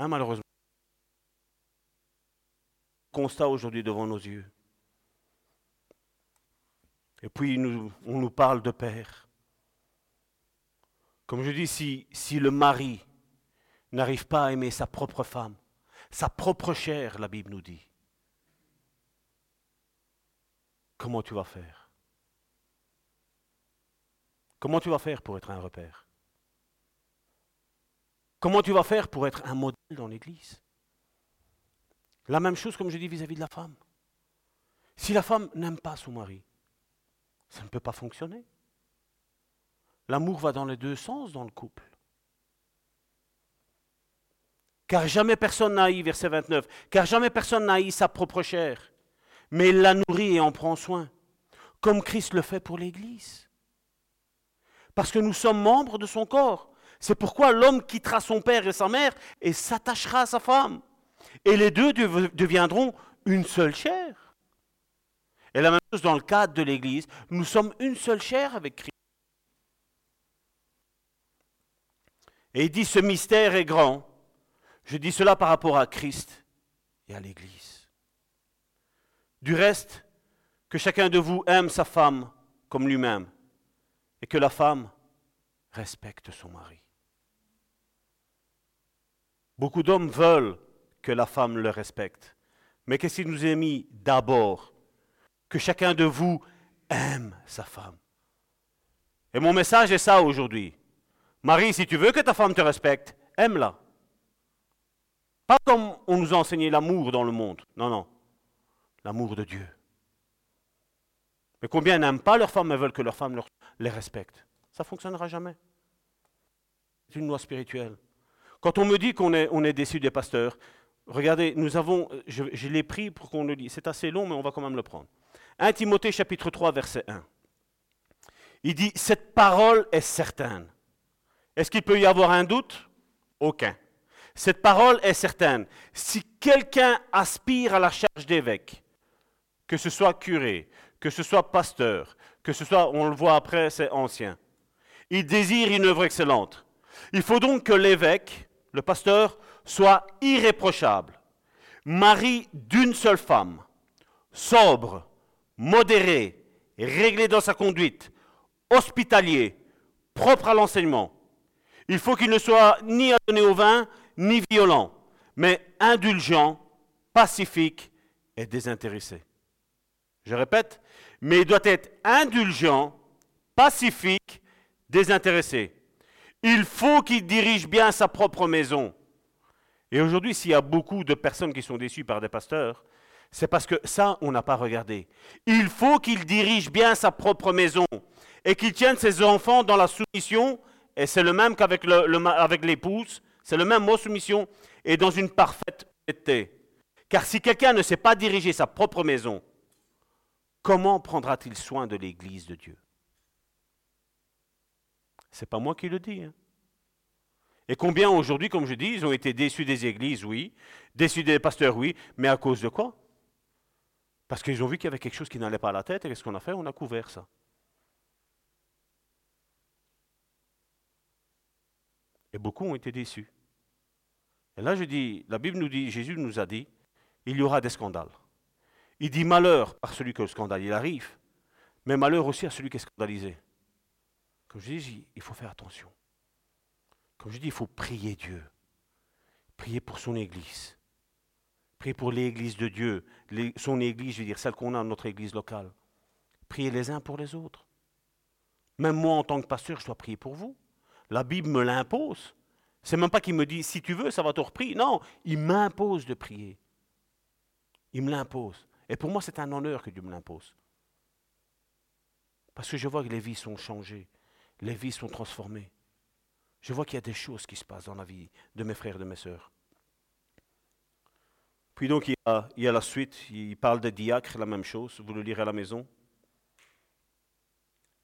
hein, malheureusement, constat aujourd'hui devant nos yeux. Et puis on nous parle de père. Comme je dis, si, si le mari n'arrive pas à aimer sa propre femme, sa propre chair, la Bible nous dit, comment tu vas faire? Comment tu vas faire pour être un repère? Comment tu vas faire pour être un modèle dans l'Église? La même chose comme je dis vis-à-vis de la femme. Si la femme n'aime pas son mari, ça ne peut pas fonctionner. L'amour va dans les deux sens dans le couple. Car jamais personne n'a haï, verset 29, car jamais personne n'a haï sa propre chair, mais il la nourrit et en prend soin, comme Christ le fait pour l'Église. Parce que nous sommes membres de son corps. C'est pourquoi l'homme quittera son père et sa mère et s'attachera à sa femme. Et les deux deviendront une seule chair. Et la même chose dans le cadre de l'Église, nous sommes une seule chair avec Christ. Et il dit, ce mystère est grand. Je dis cela par rapport à Christ et à l'Église. Du reste, que chacun de vous aime sa femme comme lui-même et que la femme respecte son mari. Beaucoup d'hommes veulent que la femme le respecte. Mais qu'est-ce qu'il nous a mis d'abord? Que chacun de vous aime sa femme. Et mon message est ça aujourd'hui. Marie, si tu veux que ta femme te respecte, aime-la. Pas comme on nous a enseigné l'amour dans le monde. Non, non. L'amour de Dieu. Mais combien n'aiment pas leur femme et veulent que leur femme les respecte Ça ne fonctionnera jamais. C'est une loi spirituelle. Quand on me dit qu'on est, déçu des pasteurs, regardez, nous avons, je, l'ai pris pour qu'on le dise. C'est assez long, mais on va quand même le prendre. 1 Timothée chapitre 3, verset 1. Il dit, cette parole est certaine. Est-ce qu'il peut y avoir un doute? Aucun. Cette parole est certaine. Si quelqu'un aspire à la charge d'évêque, que ce soit curé, que ce soit pasteur, que ce soit, on le voit après, c'est ancien, il désire une œuvre excellente. Il faut donc que l'évêque, le pasteur, soit irréprochable, mari d'une seule femme, sobre, modéré, réglé dans sa conduite, hospitalier, propre à l'enseignement. Il faut qu'il ne soit ni adonné au vin, ni violent, mais indulgent, pacifique et désintéressé. Je répète, mais il doit être indulgent, pacifique, désintéressé. Il faut qu'il dirige bien sa propre maison. Et aujourd'hui, s'il y a beaucoup de personnes qui sont déçues par des pasteurs, c'est parce que ça, on n'a pas regardé. Il faut qu'il dirige bien sa propre maison et qu'il tienne ses enfants dans la soumission, et c'est le même qu'avec l'épouse, c'est le même mot soumission, et dans une parfaite honnêteté. Car si quelqu'un ne sait pas diriger sa propre maison, comment prendra-t-il soin de l'Église de Dieu? C'est pas moi qui le dis. Hein. Et combien aujourd'hui, comme je dis, ils ont été déçus des églises, oui, déçus des pasteurs, oui, mais à cause de quoi? Parce qu'ils ont vu qu'il y avait quelque chose qui n'allait pas à la tête, et qu'est-ce qu'on a fait? On a couvert ça. Et beaucoup ont été déçus. Et là, je dis, la Bible nous dit, Jésus nous a dit, il y aura des scandales. Il dit malheur par celui que le scandale il arrive, mais malheur aussi à celui qui est scandalisé. Comme je dis, il faut faire attention. Comme je dis, il faut prier Dieu. Prier pour son Église. Prier pour l'Église de Dieu. son Église, je veux dire, celle qu'on a, notre Église locale. Prier les uns pour les autres. Même moi, en tant que pasteur, je dois prier pour vous. La Bible me l'impose. C'est même pas qu'il me dit, si tu veux, ça va te reprier. Non, il m'impose de prier. Il me l'impose. Et pour moi, c'est un honneur que Dieu me l'impose. Parce que je vois que les vies sont changées, les vies sont transformées. Je vois qu'il y a des choses qui se passent dans la vie de mes frères et de mes sœurs. Puis donc, il y, a, il y a la suite, il parle des diacres, la même chose, vous le lirez à la maison.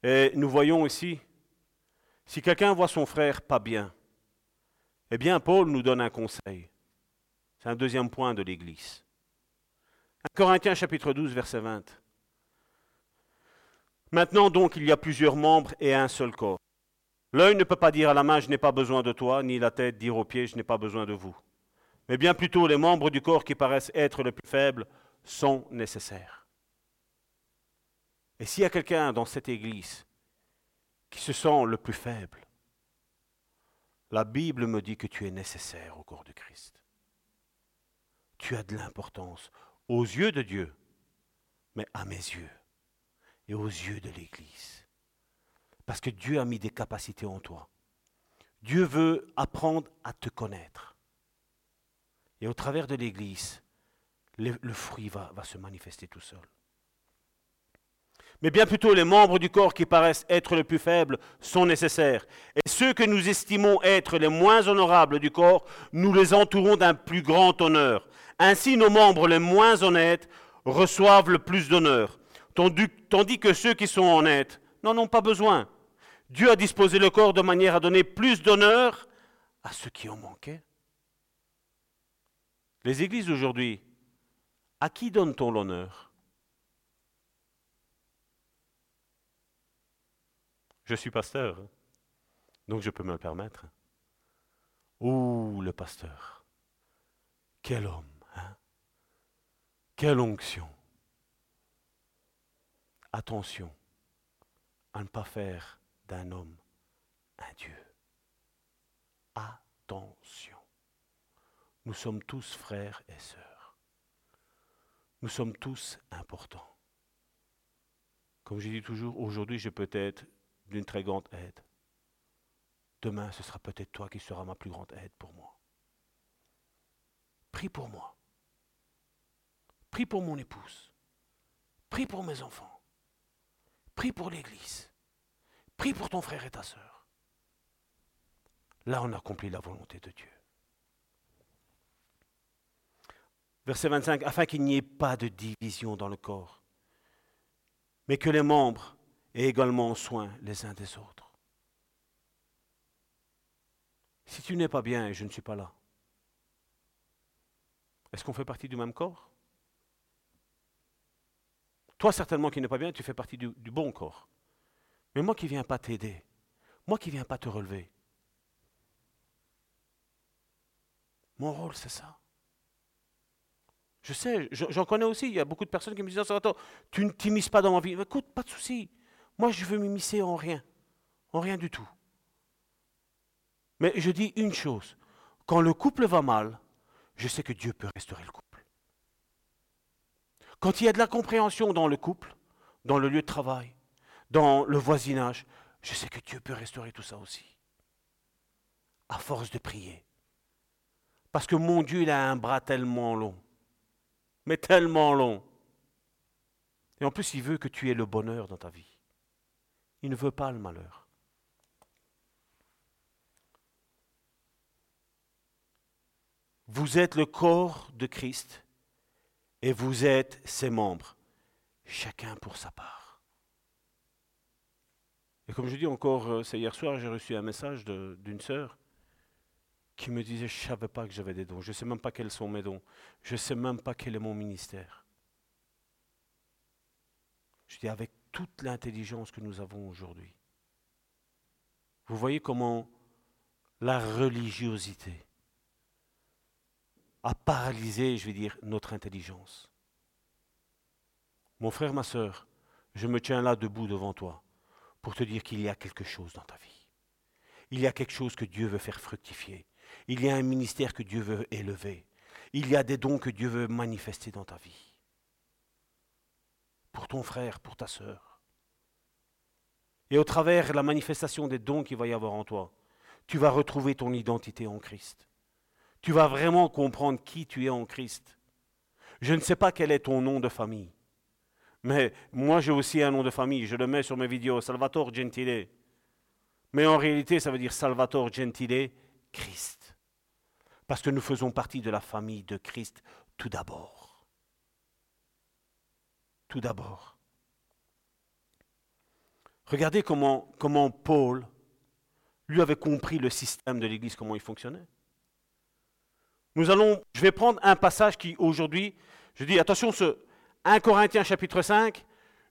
Et nous voyons ici, si quelqu'un voit son frère pas bien, eh bien, Paul nous donne un conseil. C'est un deuxième point de l'Église. 1 Corinthiens chapitre 12, verset 20. Maintenant donc, il y a plusieurs membres et un seul corps. L'œil ne peut pas dire à la main, je n'ai pas besoin de toi, ni la tête dire aux pieds, je n'ai pas besoin de vous. Mais bien plutôt, les membres du corps qui paraissent être les plus faibles sont nécessaires. Et s'il y a quelqu'un dans cette Église qui se sent le plus faible, la Bible me dit que tu es nécessaire au corps de Christ. Tu as de l'importance aux yeux de Dieu, mais à mes yeux et aux yeux de l'Église. Parce que Dieu a mis des capacités en toi. Dieu veut apprendre à te connaître. Et au travers de l'Église, le, fruit va, se manifester tout seul. Mais bien plutôt les membres du corps qui paraissent être les plus faibles sont nécessaires. Et ceux que nous estimons être les moins honorables du corps, nous les entourons d'un plus grand honneur. Ainsi nos membres les moins honnêtes reçoivent le plus d'honneur, tandis que ceux qui sont honnêtes n'en ont pas besoin. Dieu a disposé le corps de manière à donner plus d'honneur à ceux qui en manquaient. Les églises aujourd'hui, à qui donne-t-on l'honneur? Je suis pasteur, donc je peux me le permettre. Ouh, le pasteur. Quel homme, hein? Quelle onction. Attention à ne pas faire d'un homme un Dieu. Attention. Nous sommes tous frères et sœurs. Nous sommes tous importants. Comme je dis toujours, aujourd'hui, je peux être d'une très grande aide. Demain, ce sera peut-être toi qui seras ma plus grande aide pour moi. Prie pour moi. Prie pour mon épouse. Prie pour mes enfants. Prie pour l'Église. Prie pour ton frère et ta sœur. Là, on accomplit la volonté de Dieu. Verset 25, afin qu'il n'y ait pas de division dans le corps, mais que les membres aient également soin les uns des autres. Si tu n'es pas bien et je ne suis pas là, est-ce qu'on fait partie du même corps? Toi, certainement qui n'es pas bien, tu fais partie du, bon corps. Mais moi qui ne viens pas t'aider, moi qui ne viens pas te relever, mon rôle, c'est ça. Je sais, j'en connais aussi, il y a beaucoup de personnes qui me disent, attends, tu ne t'immisces pas dans ma vie. Écoute, pas de souci. Moi, je veux m'immiscer en rien, en rien du tout. Mais je dis une chose, quand le couple va mal, je sais que Dieu peut restaurer le couple. Quand il y a de la compréhension dans le couple, dans le lieu de travail, dans le voisinage, je sais que Dieu peut restaurer tout ça aussi. À force de prier. Parce que mon Dieu, il a un bras tellement long. Mais tellement long. Et en plus, il veut que tu aies le bonheur dans ta vie. Il ne veut pas le malheur. Vous êtes le corps de Christ et vous êtes ses membres, chacun pour sa part. Et comme je dis encore, euh, c'est hier soir, j'ai reçu un message d'une sœur qui me disait, je ne savais pas que j'avais des dons, je ne sais même pas quels sont mes dons, je ne sais même pas quel est mon ministère. Je dis, avec toute l'intelligence que nous avons aujourd'hui, vous voyez comment la religiosité a paralysé, je vais dire, notre intelligence. Mon frère, ma sœur, je me tiens là debout devant toi pour te dire qu'il y a quelque chose dans ta vie. Il y a quelque chose que Dieu veut faire fructifier. Il y a un ministère que Dieu veut élever. Il y a des dons que Dieu veut manifester dans ta vie. Pour ton frère, pour ta sœur. Et au travers la manifestation des dons qu'il va y avoir en toi, tu vas retrouver ton identité en Christ. Tu vas vraiment comprendre qui tu es en Christ. Je ne sais pas quel est ton nom de famille. Mais moi, j'ai aussi un nom de famille. Je le mets sur mes vidéos, Salvatore Gentile. Mais en réalité, ça veut dire Salvatore Gentile, Christ. Parce que nous faisons partie de la famille de Christ tout d'abord. Tout d'abord. Regardez comment, Paul, lui, avait compris le système de l'Église, comment il fonctionnait. Nous allons, je vais prendre un passage qui aujourd'hui, je dis attention, ce 1 Corinthiens chapitre 5,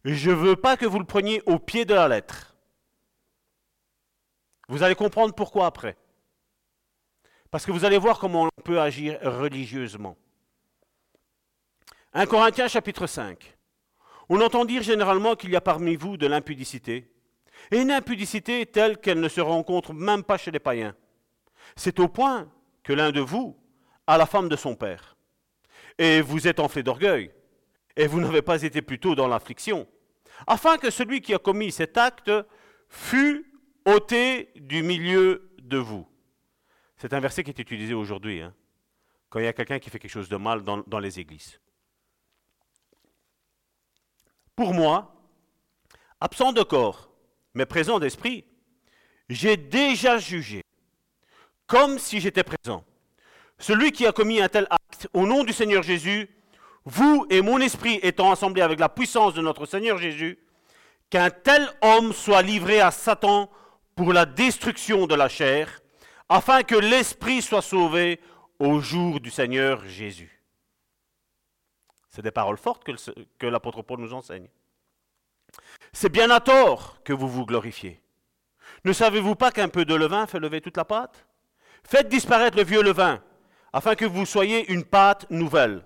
je ne veux pas que vous le preniez au pied de la lettre. Vous allez comprendre pourquoi après. Parce que vous allez voir comment on peut agir religieusement. 1 Corinthiens chapitre 5. On entend dire généralement qu'il y a parmi vous de l'impudicité. Et une impudicité telle qu'elle ne se rencontre même pas chez les païens. C'est au point que l'un de vous a la femme de son père. Et vous êtes enflé d'orgueil. Et vous n'avez pas été plutôt dans l'affliction. Afin que celui qui a commis cet acte fût ôté du milieu de vous. C'est un verset qui est utilisé aujourd'hui, hein, quand il y a quelqu'un qui fait quelque chose de mal dans, dans les églises. Pour moi, absent de corps, mais présent d'esprit, j'ai déjà jugé, comme si j'étais présent. Celui qui a commis un tel acte au nom du Seigneur Jésus, vous et mon esprit étant assemblés avec la puissance de notre Seigneur Jésus, qu'un tel homme soit livré à Satan pour la destruction de la chair, afin que l'esprit soit sauvé au jour du Seigneur Jésus. C'est des paroles fortes que, l'apôtre Paul nous enseigne. C'est bien à tort que vous vous glorifiez. Ne savez-vous pas qu'un peu de levain fait lever toute la pâte? Faites disparaître le vieux levain, afin que vous soyez une pâte nouvelle,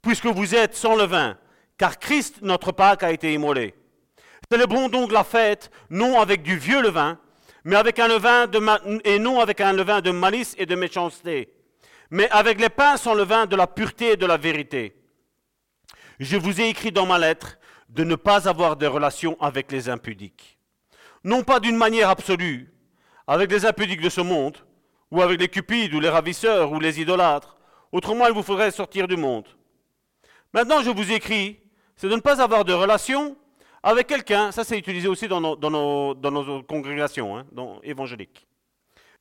puisque vous êtes sans levain, car Christ, notre Pâque, a été immolé. Célébrons donc la fête, non avec du vieux levain, mais avec un levain de et non avec un levain de malice et de méchanceté, mais avec les pains sans levain de la pureté et de la vérité. Je vous ai écrit dans ma lettre de ne pas avoir de relations avec les impudiques. Non pas d'une manière absolue, avec les impudiques de ce monde, ou avec les cupides, ou les ravisseurs, ou les idolâtres. Autrement, il vous faudrait sortir du monde. Maintenant, je vous écris, c'est de ne pas avoir de relations avec quelqu'un, ça c'est utilisé aussi dans nos, dans nos, congrégations hein, évangéliques.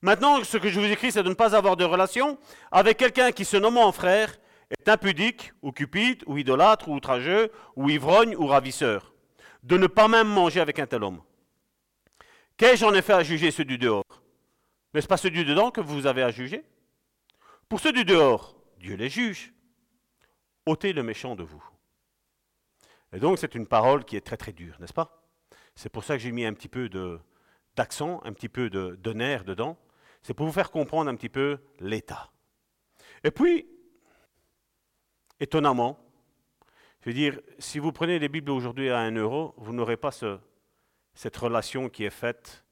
Maintenant, ce que je vous écris, c'est de ne pas avoir de relations avec quelqu'un qui se nomme en frère est impudique, ou cupide, ou idolâtre, ou outrageux, ou ivrogne, ou ravisseur. De ne pas même manger avec un tel homme. Qu'ai-je en effet à juger ceux du dehors? N'est-ce pas ceux du dedans que vous avez à juger? Pour ceux du dehors, Dieu les juge. ôtez le méchant de vous. Et donc c'est une parole qui est très très dure, n'est-ce pas? C'est pour ça que j'ai mis un petit peu d'accent, un petit peu de, de nerf dedans. C'est pour vous faire comprendre un petit peu l'état. Et puis, étonnamment, je veux dire, si vous prenez les Bibles aujourd'hui à un euro, vous n'aurez pas cette relation qui est faite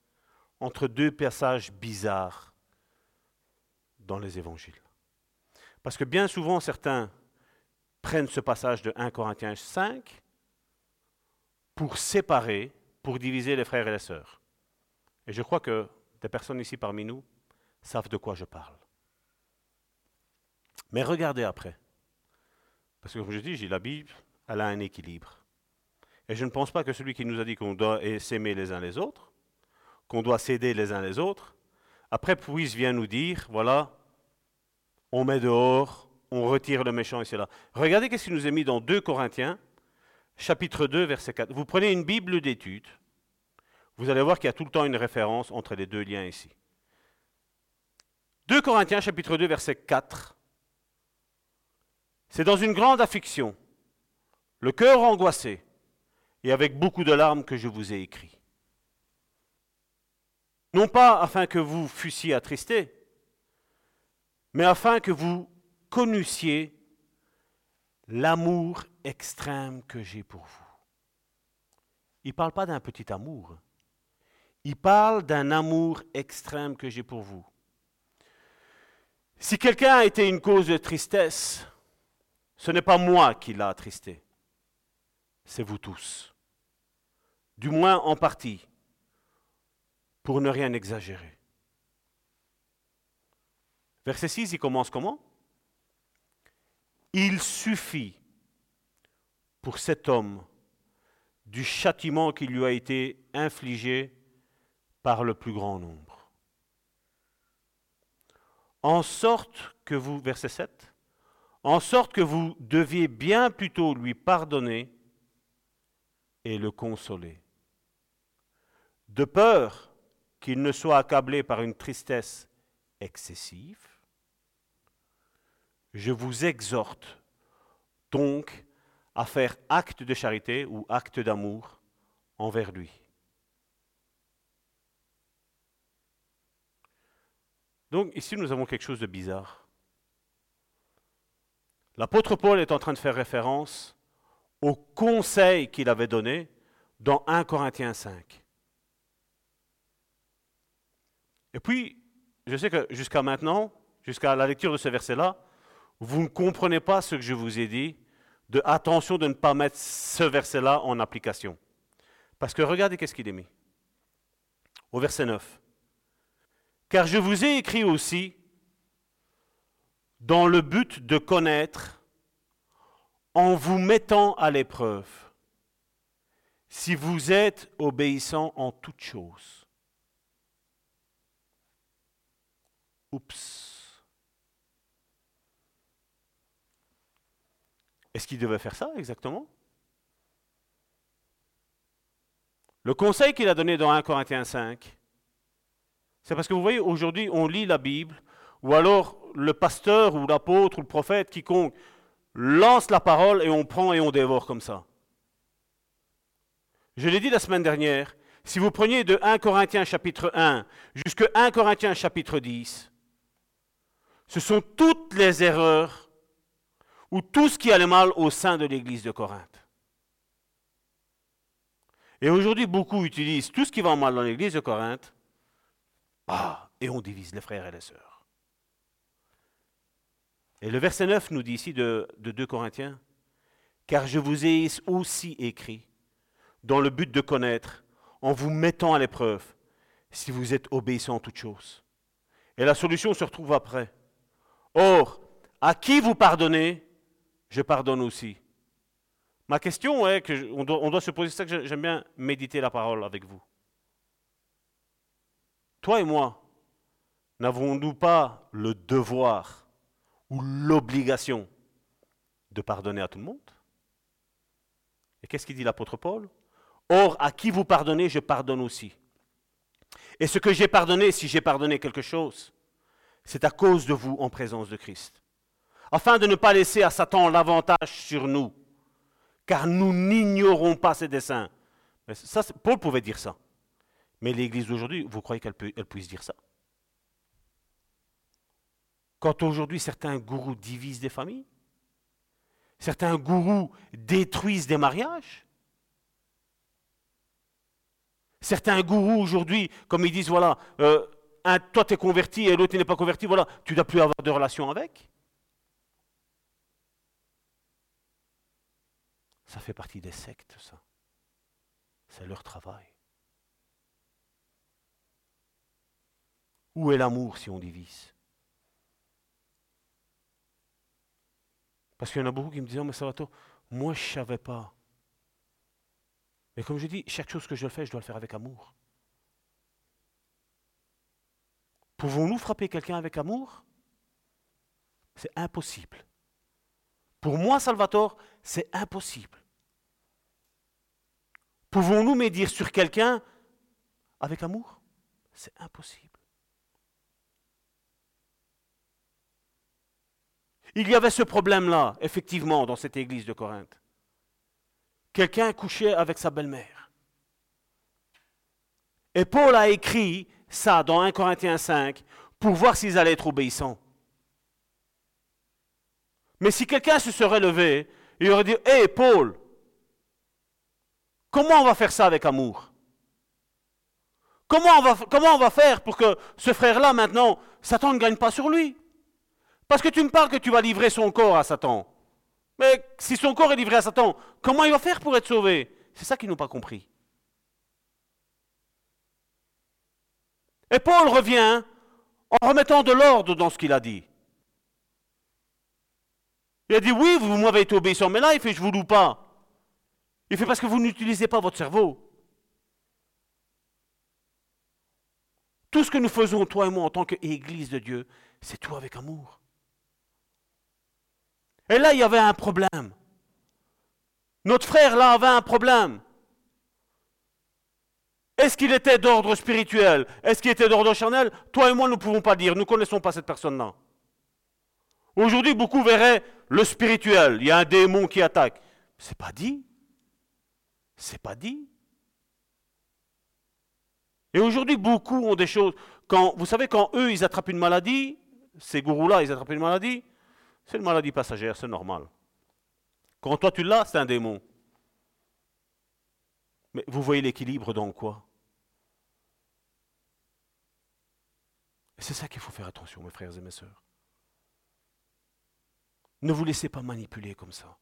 entre deux passages bizarres dans les évangiles. Parce que bien souvent, certains prennent ce passage de 1 Corinthiens 5 pour séparer, pour diviser les frères et les sœurs. Et je crois que des personnes ici parmi nous savent de quoi je parle. Mais regardez après. Parce que comme je dis, la Bible, elle a un équilibre. Et je ne pense pas que celui qui nous a dit qu'on doit s'aimer les uns les autres, qu'on doit s'aider les uns les autres, après puisse vient nous dire, voilà, on met dehors, on retire le méchant ici là. Regardez qu'est-ce qu'il nous est mis dans 2 Corinthiens, chapitre 2, verset 4. Vous prenez une Bible d'études, vous allez voir qu'il y a tout le temps une référence entre les deux liens ici. 2 Corinthiens, chapitre 2, verset 4. C'est dans une grande affliction, le cœur angoissé, et avec beaucoup de larmes que je vous ai écrit. Non pas afin que vous fussiez attristés, mais afin que vous connussiez l'amour extrême que j'ai pour vous. Il ne parle pas d'un petit amour. Il parle d'un amour extrême que j'ai pour vous. Si quelqu'un a été une cause de tristesse, ce n'est pas moi qui l'a attristé, c'est vous tous. Du moins en partie, pour ne rien exagérer. Verset 6, il commence comment? Il suffit pour cet homme du châtiment qui lui a été infligé par le plus grand nombre. En sorte que vous, verset 7, en sorte que vous deviez bien plutôt lui pardonner et le consoler. De peur qu'il ne soit accablé par une tristesse excessive, je vous exhorte donc à faire acte de charité ou acte d'amour envers lui. Donc ici, nous avons quelque chose de bizarre. L'apôtre Paul est en train de faire référence au conseil qu'il avait donné dans 1 Corinthiens 5. Et puis, je sais que jusqu'à maintenant, jusqu'à la lecture de ce verset-là, vous ne comprenez pas ce que je vous ai dit, de attention de ne pas mettre ce verset-là en application. Parce que regardez qu'est-ce qu'il est mis. Au verset 9. Car je vous ai écrit aussi dans le but de connaître, en vous mettant à l'épreuve, si vous êtes obéissant en toutes choses. Oups. Est-ce qu'il devait faire ça exactement? Le conseil qu'il a donné dans 1 Corinthiens 5, c'est parce que vous voyez, aujourd'hui, on lit la Bible, ou alors le pasteur ou l'apôtre ou le prophète, quiconque, lance la parole et on prend et on dévore comme ça. Je l'ai dit la semaine dernière, si vous preniez de 1 Corinthiens chapitre 1 jusqu'à 1 Corinthiens chapitre 10, ce sont toutes les erreurs ou tout ce qui allait mal au sein de l'église de Corinthe. Et aujourd'hui, beaucoup utilisent tout ce qui va mal dans l'église de Corinthe ah, et on divise les frères et les sœurs. Et le verset 9 nous dit ici de, de 2 Corinthiens, car je vous ai aussi écrit dans le but de connaître, en vous mettant à l'épreuve, si vous êtes obéissant en toutes choses. Et la solution se retrouve après. Or, à qui vous pardonnez, je pardonne aussi. Ma question est que on doit, on doit se poser ça que j'aime bien méditer la parole avec vous. Toi et moi, n'avons-nous pas le devoir ou l'obligation de pardonner à tout le monde Et qu'est-ce qu'il dit l'apôtre Paul? Or, à qui vous pardonnez, je pardonne aussi. Et ce que j'ai pardonné, si j'ai pardonné quelque chose, c'est à cause de vous en présence de Christ. Afin de ne pas laisser à Satan l'avantage sur nous, car nous n'ignorons pas ses desseins. Paul pouvait dire ça. Mais l'Église d'aujourd'hui, vous croyez qu'elle puisse dire ça? Quand aujourd'hui certains gourous divisent des familles, certains gourous détruisent des mariages, certains gourous aujourd'hui, comme ils disent, voilà, euh, un, toi tu es converti et l'autre n'est pas converti, voilà, tu ne dois plus avoir de relation avec. Ça fait partie des sectes, ça. C'est leur travail. Où est l'amour si on divise? Parce qu'il y en a beaucoup qui me disent, oh, mais Salvatore, moi je ne savais pas. Mais comme je dis, chaque chose que je fais, je dois le faire avec amour. Pouvons-nous frapper quelqu'un avec amour? C'est impossible. Pour moi, Salvatore, c'est impossible. Pouvons-nous médire sur quelqu'un avec amour? C'est impossible. Il y avait ce problème-là, effectivement, dans cette église de Corinthe. Quelqu'un couchait avec sa belle-mère. Et Paul a écrit ça dans 1 Corinthiens 5 pour voir s'ils allaient être obéissants. Mais si quelqu'un se serait levé, il aurait dit Hé Paul, comment on va faire ça avec amour? Comment on, va, faire pour que ce frère-là, maintenant, Satan ne gagne pas sur lui? Parce que tu me parles que tu vas livrer son corps à Satan. Mais si son corps est livré à Satan, comment il va faire pour être sauvé? C'est ça qu'ils n'ont pas compris. Et Paul revient en remettant de l'ordre dans ce qu'il a dit. Il a dit oui, vous m'avez été obéissant, mais là il fait je vous loue pas. Il fait parce que vous n'utilisez pas votre cerveau. Tout ce que nous faisons, toi et moi, en tant qu'Église de Dieu, c'est tout avec amour. Et là, il y avait un problème. Notre frère, là, avait un problème. Est-ce qu'il était d'ordre spirituel? Est-ce qu'il était d'ordre charnel? Toi et moi, nous ne pouvons pas dire. Nous ne connaissons pas cette personne-là. Aujourd'hui, beaucoup verraient le spirituel. Il y a un démon qui attaque. C'est pas dit. C'est pas dit. Et aujourd'hui, beaucoup ont des choses. Quand, vous savez, quand eux, ils attrapent une maladie, ces gourous-là, ils attrapent une maladie, c'est une maladie passagère, c'est normal. Quand toi tu l'as, c'est un démon. Mais vous voyez l'équilibre dans quoi? C'est ça qu'il faut faire attention, mes frères et mes sœurs. Ne vous laissez pas manipuler comme ça.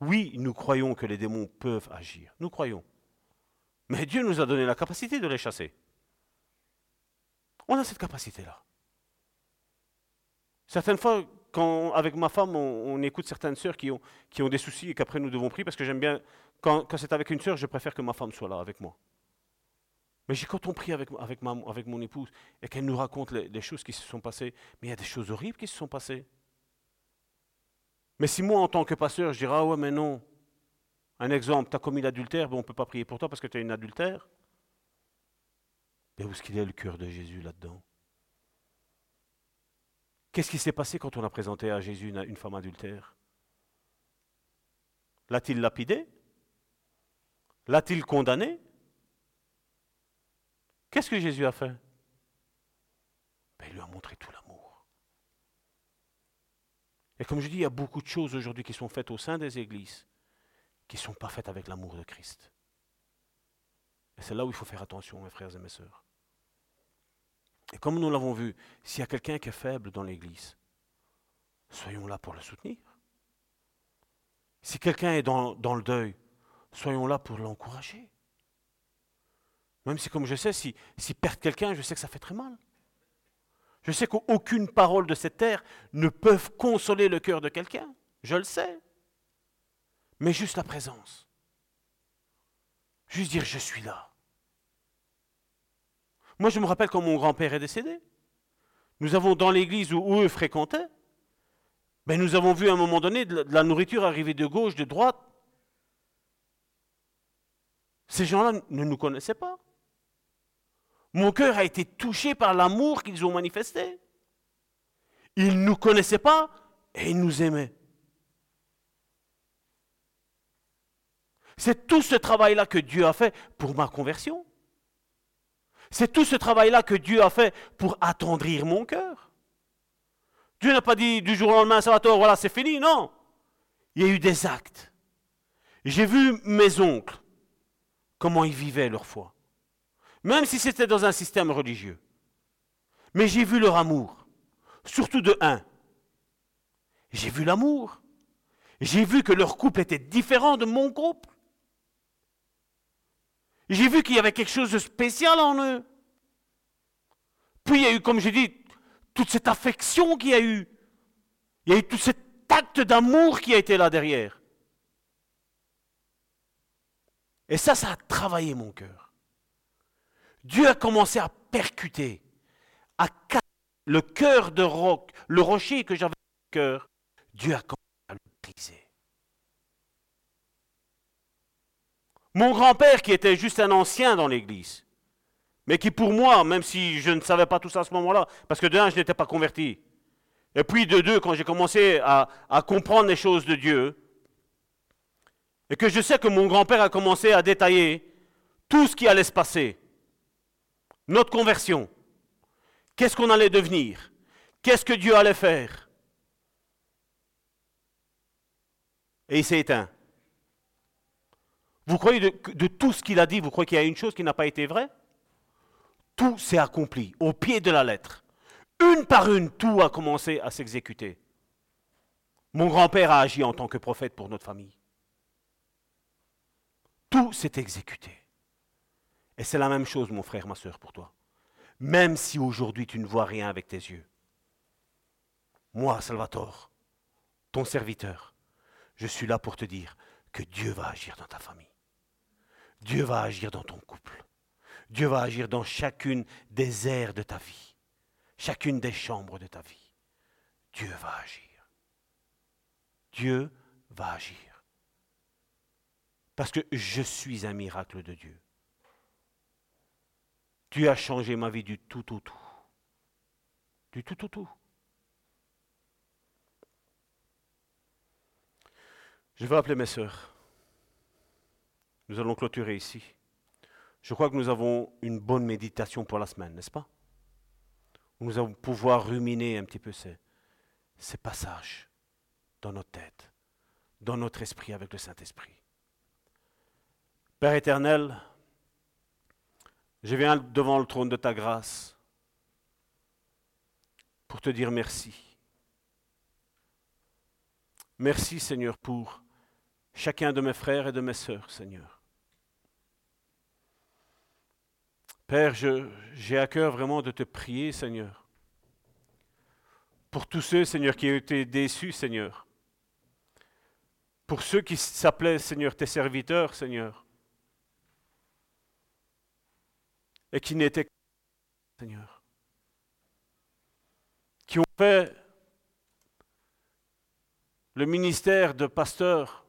Oui, nous croyons que les démons peuvent agir. Nous croyons. Mais Dieu nous a donné la capacité de les chasser. On a cette capacité-là. Certaines fois, quand avec ma femme, on, écoute certaines sœurs qui ont, des soucis et qu'après nous devons prier, parce que j'aime bien, quand, c'est avec une sœur, je préfère que ma femme soit là avec moi. Mais quand on prie avec, avec, ma, avec mon épouse et qu'elle nous raconte les, choses qui se sont passées, mais il y a des choses horribles qui se sont passées. Mais si moi, en tant que pasteur, je dirais, ah ouais, mais non, un exemple, tu as commis l'adultère, on ne peut pas prier pour toi parce que tu es une adultère. Mais où est-ce qu'il est le cœur de Jésus là-dedans? Qu'est-ce qui s'est passé quand on a présenté à Jésus une, femme adultère? L'a-t-il lapidé L'a-t-il condamné Qu'est-ce que Jésus a fait? Ben, Il lui a montré tout l'amour. Et comme je dis, il y a beaucoup de choses aujourd'hui qui sont faites au sein des églises qui ne sont pas faites avec l'amour de Christ. Et c'est là où il faut faire attention, mes frères et mes sœurs. Et comme nous l'avons vu, s'il y a quelqu'un qui est faible dans l'Église, soyons là pour le soutenir. Si quelqu'un est dans, le deuil, soyons là pour l'encourager. Même si, comme je sais, si, si quelqu'un, je sais que ça fait très mal. Je sais qu'aucune parole de cette terre ne peut consoler le cœur de quelqu'un. Je le sais. Mais juste la présence. Juste dire je suis là. Moi, je me rappelle quand mon grand-père est décédé. Nous avons, dans l'église où, eux fréquentaient, ben, nous avons vu à un moment donné de la, nourriture arriver de gauche, de droite. Ces gens-là ne nous connaissaient pas. Mon cœur a été touché par l'amour qu'ils ont manifesté. Ils ne nous connaissaient pas et ils nous aimaient. C'est tout ce travail-là que Dieu a fait pour ma conversion. C'est tout ce travail-là que Dieu a fait pour attendrir mon cœur. Dieu n'a pas dit du jour au lendemain, Salvatore, voilà, c'est fini. Non. Il y a eu des actes. J'ai vu mes oncles, comment ils vivaient leur foi. Même si c'était dans un système religieux. Mais j'ai vu leur amour. Surtout de un. J'ai vu l'amour. J'ai vu que leur couple était différent de mon couple. J'ai vu qu'il y avait quelque chose de spécial en eux. Puis il y a eu, comme j'ai dit, toute cette affection qu'il y a eu. Il y a eu tout cet acte d'amour qui a été là derrière. Et ça, ça a travaillé mon cœur. Dieu a commencé à percuter, à casser le cœur de roc, le rocher que j'avais dans le cœur. Dieu a commencé à le briser. Mon grand-père, qui était juste un ancien dans l'Église, mais qui pour moi, même si je ne savais pas tout ça à ce moment-là, parce que de un, je n'étais pas converti, et puis de deux, quand j'ai commencé à, à, comprendre les choses de Dieu, et que je sais que mon grand-père a commencé à détailler tout ce qui allait se passer, notre conversion, qu'est-ce qu'on allait devenir, qu'est-ce que Dieu allait faire, et il s'est éteint. Vous croyez de, tout ce qu'il a dit, vous croyez qu'il y a une chose qui n'a pas été vraie? Tout s'est accompli au pied de la lettre. Une par une, tout a commencé à s'exécuter. Mon grand-père a agi en tant que prophète pour notre famille. Tout s'est exécuté. Et c'est la même chose, mon frère, ma soeur, pour toi. Même si aujourd'hui tu ne vois rien avec tes yeux. Moi, Salvatore, ton serviteur, je suis là pour te dire que Dieu va agir dans ta famille. Dieu va agir dans ton couple. Dieu va agir dans chacune des aires de ta vie, chacune des chambres de ta vie. Dieu va agir. Dieu va agir. Parce que je suis un miracle de Dieu. Tu as changé ma vie du tout au tout. Du tout au tout. Je vais appeler mes sœurs. Nous allons clôturer ici. Je crois que nous avons une bonne méditation pour la semaine, n'est-ce pas? Nous allons pouvoir ruminer un petit peu ces, passages dans notre tête, dans notre esprit avec le Saint-Esprit. Père éternel, je viens devant le trône de ta grâce pour te dire merci. Merci Seigneur pour chacun de mes frères et de mes sœurs, Seigneur. Père, j'ai à cœur vraiment de te prier, Seigneur, pour tous ceux, Seigneur, qui ont été déçus, Seigneur, pour ceux qui s'appelaient, Seigneur, tes serviteurs, Seigneur, et qui n'étaient Seigneur, qui ont fait le ministère de pasteur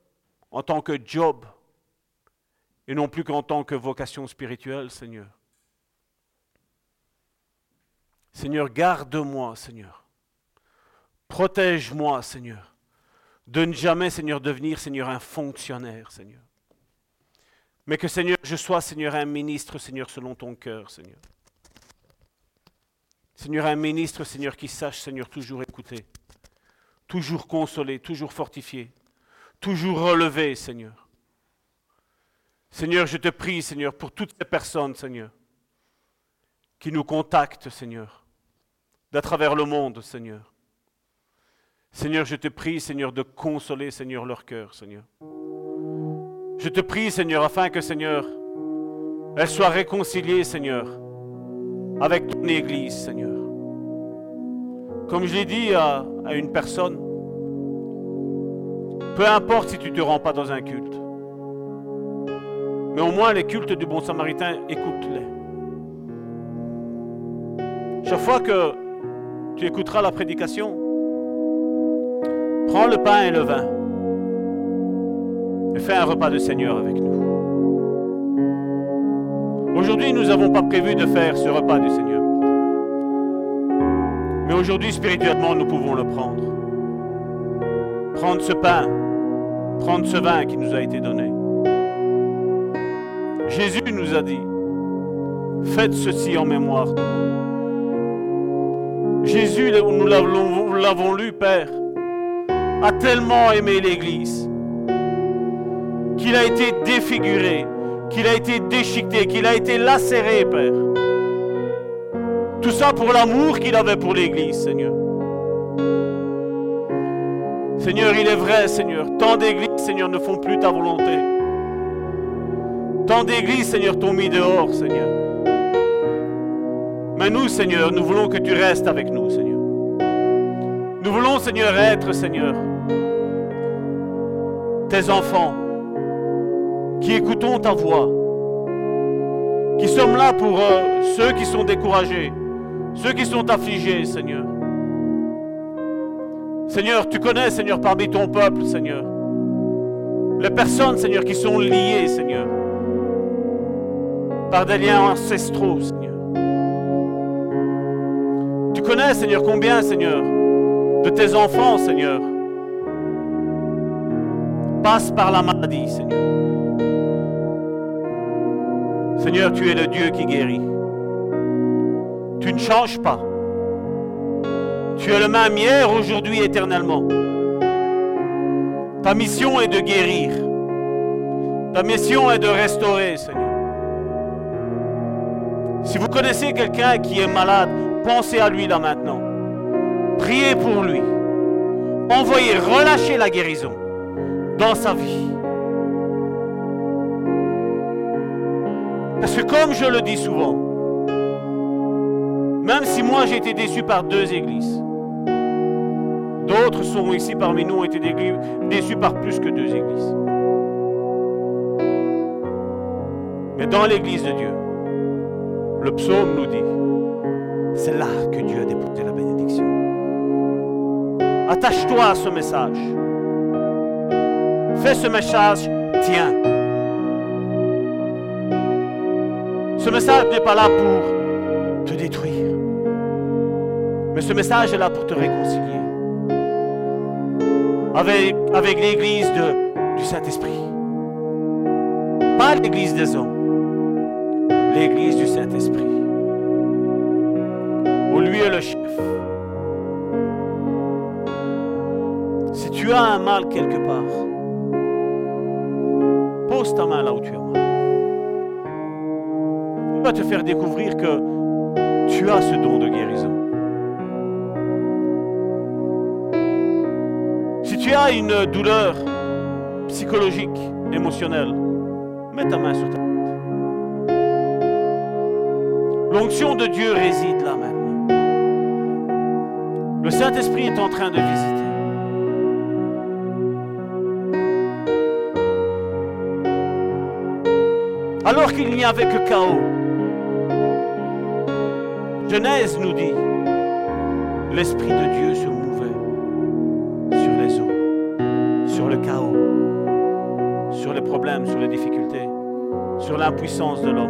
en tant que job et non plus qu'en tant que vocation spirituelle, Seigneur. Seigneur, garde-moi, Seigneur. Protège-moi, Seigneur. De ne jamais, Seigneur, devenir, Seigneur, un fonctionnaire, Seigneur. Mais que, Seigneur, je sois, Seigneur, un ministre, Seigneur, selon ton cœur, Seigneur. Seigneur, un ministre, Seigneur, qui sache, Seigneur, toujours écouter, toujours consoler, toujours fortifier, toujours relever, Seigneur. Seigneur, je te prie, Seigneur, pour toutes ces personnes, Seigneur, qui nous contactent, Seigneur, d'à travers le monde, Seigneur. Seigneur, je te prie, Seigneur, de consoler, Seigneur, leur cœur, Seigneur. Je te prie, Seigneur, afin que, Seigneur, elles soient réconciliées, Seigneur, avec ton Église, Seigneur. Comme je l'ai dit à une personne, peu importe si tu ne te rends pas dans un culte, mais au moins les cultes du bon samaritain, écoute-les. Chaque fois que tu écouteras la prédication, prends le pain et le vin et fais un repas de Seigneur avec nous. Aujourd'hui, nous n'avons pas prévu de faire ce repas du Seigneur. Mais aujourd'hui, spirituellement, nous pouvons le prendre. Prendre ce pain, prendre ce vin qui nous a été donné. Jésus nous a dit, faites ceci en mémoire. Jésus, nous l'avons lu, Père, a tellement aimé l'Église qu'il a été défiguré, qu'il a été déchiqueté, qu'il a été lacéré, Père. Tout ça pour l'amour qu'il avait pour l'Église, Seigneur. Seigneur, il est vrai, Seigneur, tant d'églises, Seigneur, ne font plus ta volonté. Tant d'églises, Seigneur, t'ont mis dehors, Seigneur. Mais nous, Seigneur, nous voulons que tu restes avec nous, Seigneur. Nous voulons, Seigneur, être, Seigneur, tes enfants qui écoutons ta voix, qui sommes là pour euh, ceux qui sont découragés, ceux qui sont affligés, Seigneur. Seigneur, tu connais, Seigneur, parmi ton peuple, Seigneur, les personnes, Seigneur, qui sont liées, Seigneur, par des liens ancestraux, Seigneur. Tu connais, Seigneur, combien, Seigneur, de tes enfants, Seigneur, passent par la maladie, Seigneur. Seigneur, tu es le Dieu qui guérit. Tu ne changes pas. Tu es le même hier, aujourd'hui, éternellement. Ta mission est de guérir. Ta mission est de restaurer, Seigneur. Si vous connaissez quelqu'un qui est malade, pensez à lui là maintenant. Priez pour lui. Envoyez, relâchez la guérison dans sa vie. Parce que comme je le dis souvent, même si moi j'ai été déçu par deux églises, d'autres sont ici parmi nous ont été déçus par plus que deux églises. Mais dans l'église de Dieu, le psaume nous dit, c'est là que Dieu a déposé la bénédiction. Attache-toi à ce message. Fais ce message tien. Ce message n'est pas là pour te détruire. Mais ce message est là pour te réconcilier avec, l'église du Saint-Esprit. Pas l'église des hommes, l'église du Saint-Esprit. Où lui est le chef. Si tu as un mal quelque part, pose ta main là où tu as mal. Il va te faire découvrir que tu as ce don de guérison. Tu as une douleur psychologique, émotionnelle, mets ta main sur ta tête. L'onction de Dieu réside là maintenant. Le Saint-Esprit est en train de visiter. alors qu'il n'y avait que chaos. Genèse nous dit, l'Esprit de Dieu se sur l'impuissance de l'homme.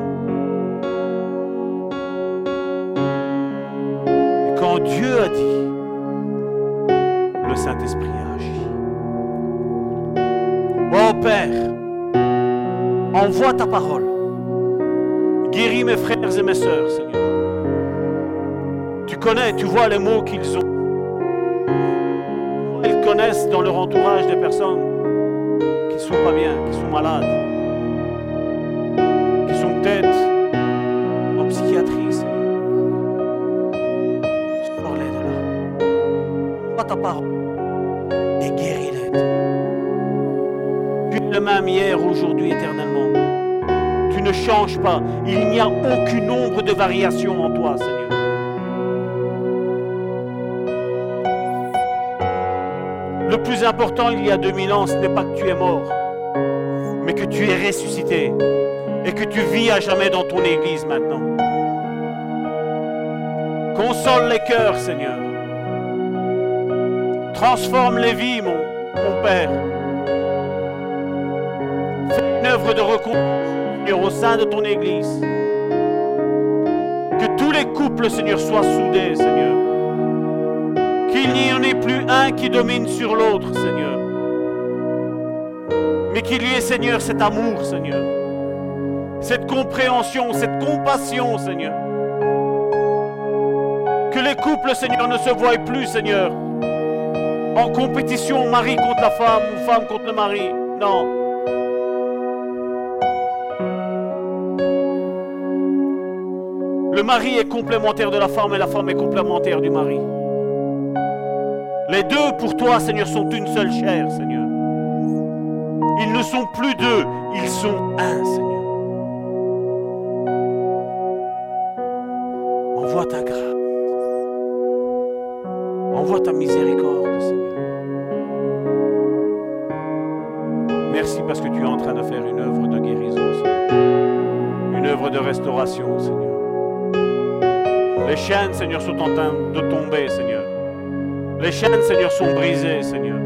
Quand Dieu a dit, le Saint-Esprit a agi. Oh Père, envoie ta parole. Guéris mes frères et mes sœurs, Seigneur. Tu connais, tu vois les mots qu'ils ont. Ils connaissent dans leur entourage des personnes qui ne sont pas bien, qui sont malades, aujourd'hui, éternellement ne change pas. Il n'y a aucune ombre de variation en toi, Seigneur. Le plus important il y a 2000 ans, ce n'est pas que tu es mort, mais que tu es ressuscité et que tu vis à jamais dans ton Église maintenant. Console les cœurs, Seigneur. Transforme les vies, mon Père. Ton Église. Que tous les couples, Seigneur, soient soudés, Seigneur. Qu'il n'y en ait plus un qui domine sur l'autre, Seigneur. Mais qu'il y ait, Seigneur, cet amour, Seigneur. Cette compréhension, cette compassion, Seigneur. Que les couples, Seigneur, ne se voient plus, Seigneur, en compétition, mari contre la femme ou femme contre le mari. Non. Le mari est complémentaire de la femme et la femme est complémentaire du mari. Les deux pour toi, Seigneur, sont une seule chair, Seigneur. Ils ne sont plus deux, ils sont un, Seigneur. Seigneur, sont en train de tomber, Seigneur. Les chaînes, Seigneur, sont brisées, Seigneur.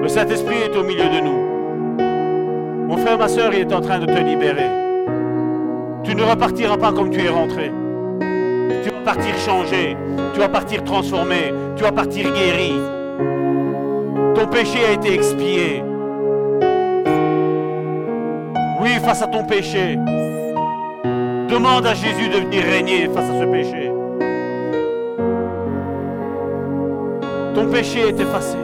Le Saint-Esprit est au milieu de nous. Mon frère, ma soeur, il est en train de te libérer. Tu ne repartiras pas comme tu es rentré. Tu vas partir changé. Tu vas partir transformé. Tu vas partir guéri. Ton péché a été expié. Oui, face à ton péché, Demande à Jésus de venir régner face à ce péché. Ton péché est effacé.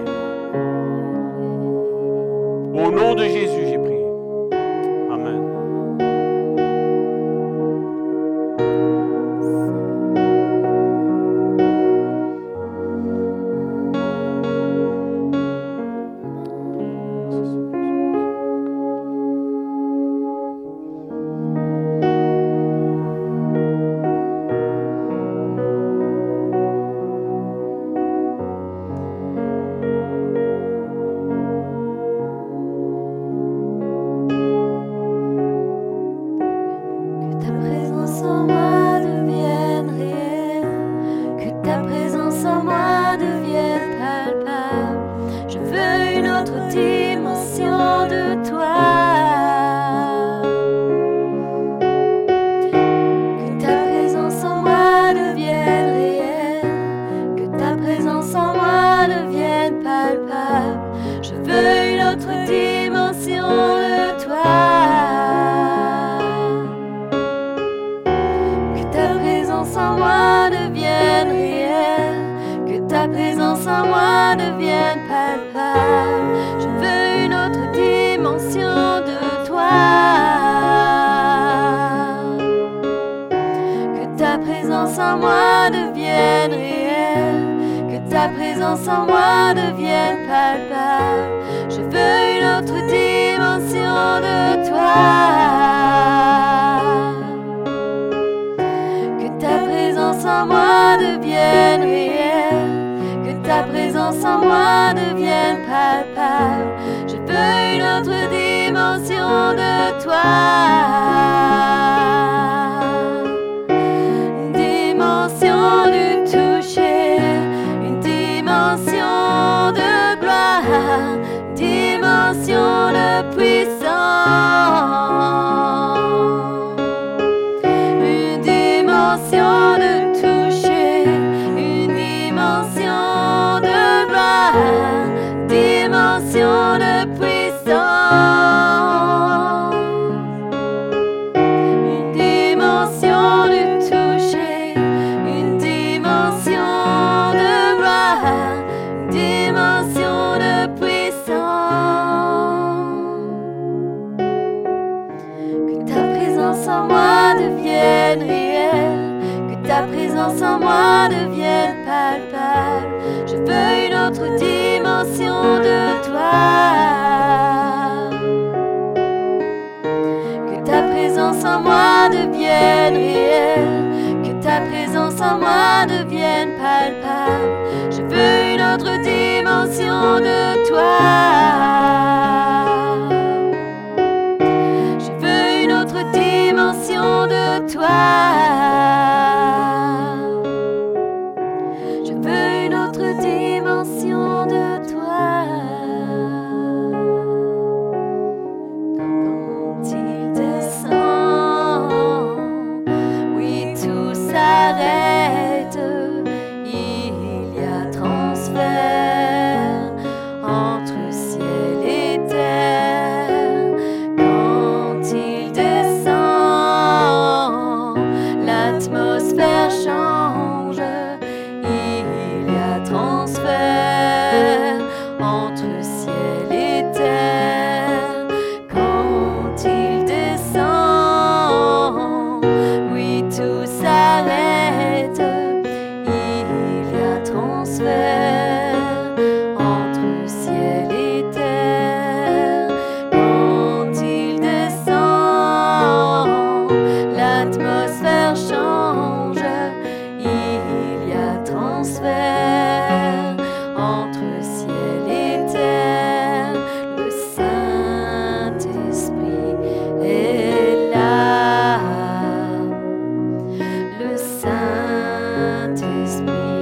Dimension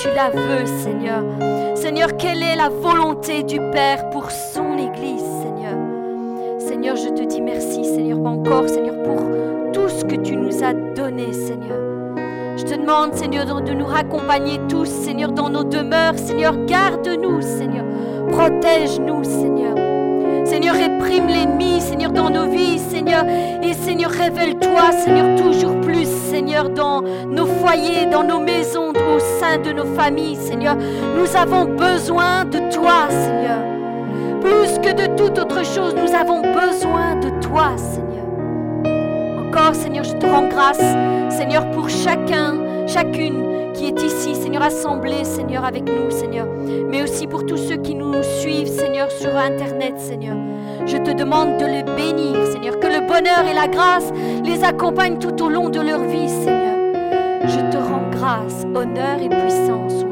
tu la veux, Seigneur. Seigneur, quelle est la volonté du Père pour son Église, Seigneur? Seigneur, je te dis merci, Seigneur, encore, Seigneur, pour tout ce que tu nous as donné, Seigneur. Je te demande, Seigneur, de nous raccompagner tous, Seigneur, dans nos demeures. Seigneur, garde-nous, Seigneur. Protège-nous, Seigneur. Seigneur, réprime l'ennemi, Seigneur, dans nos vies, Seigneur. Et Seigneur, révèle-toi, Seigneur, toujours plus, Seigneur, dans nos foyers, dans nos maisons, au sein de nos familles, Seigneur. Nous avons besoin de toi, Seigneur. Plus que de toute autre chose, nous avons besoin de toi, Seigneur. Encore, Seigneur, je te rends grâce, Seigneur, pour chacun, chacune qui est ici, Seigneur, assemblé, Seigneur, avec nous, Seigneur. Mais aussi pour tous ceux qui nous suivent, Seigneur, sur Internet, Seigneur. Je te demande de les bénir, Seigneur, que le bonheur et la grâce les accompagnent tout au long de leur vie, Seigneur. Je te rends grâce, honneur et puissance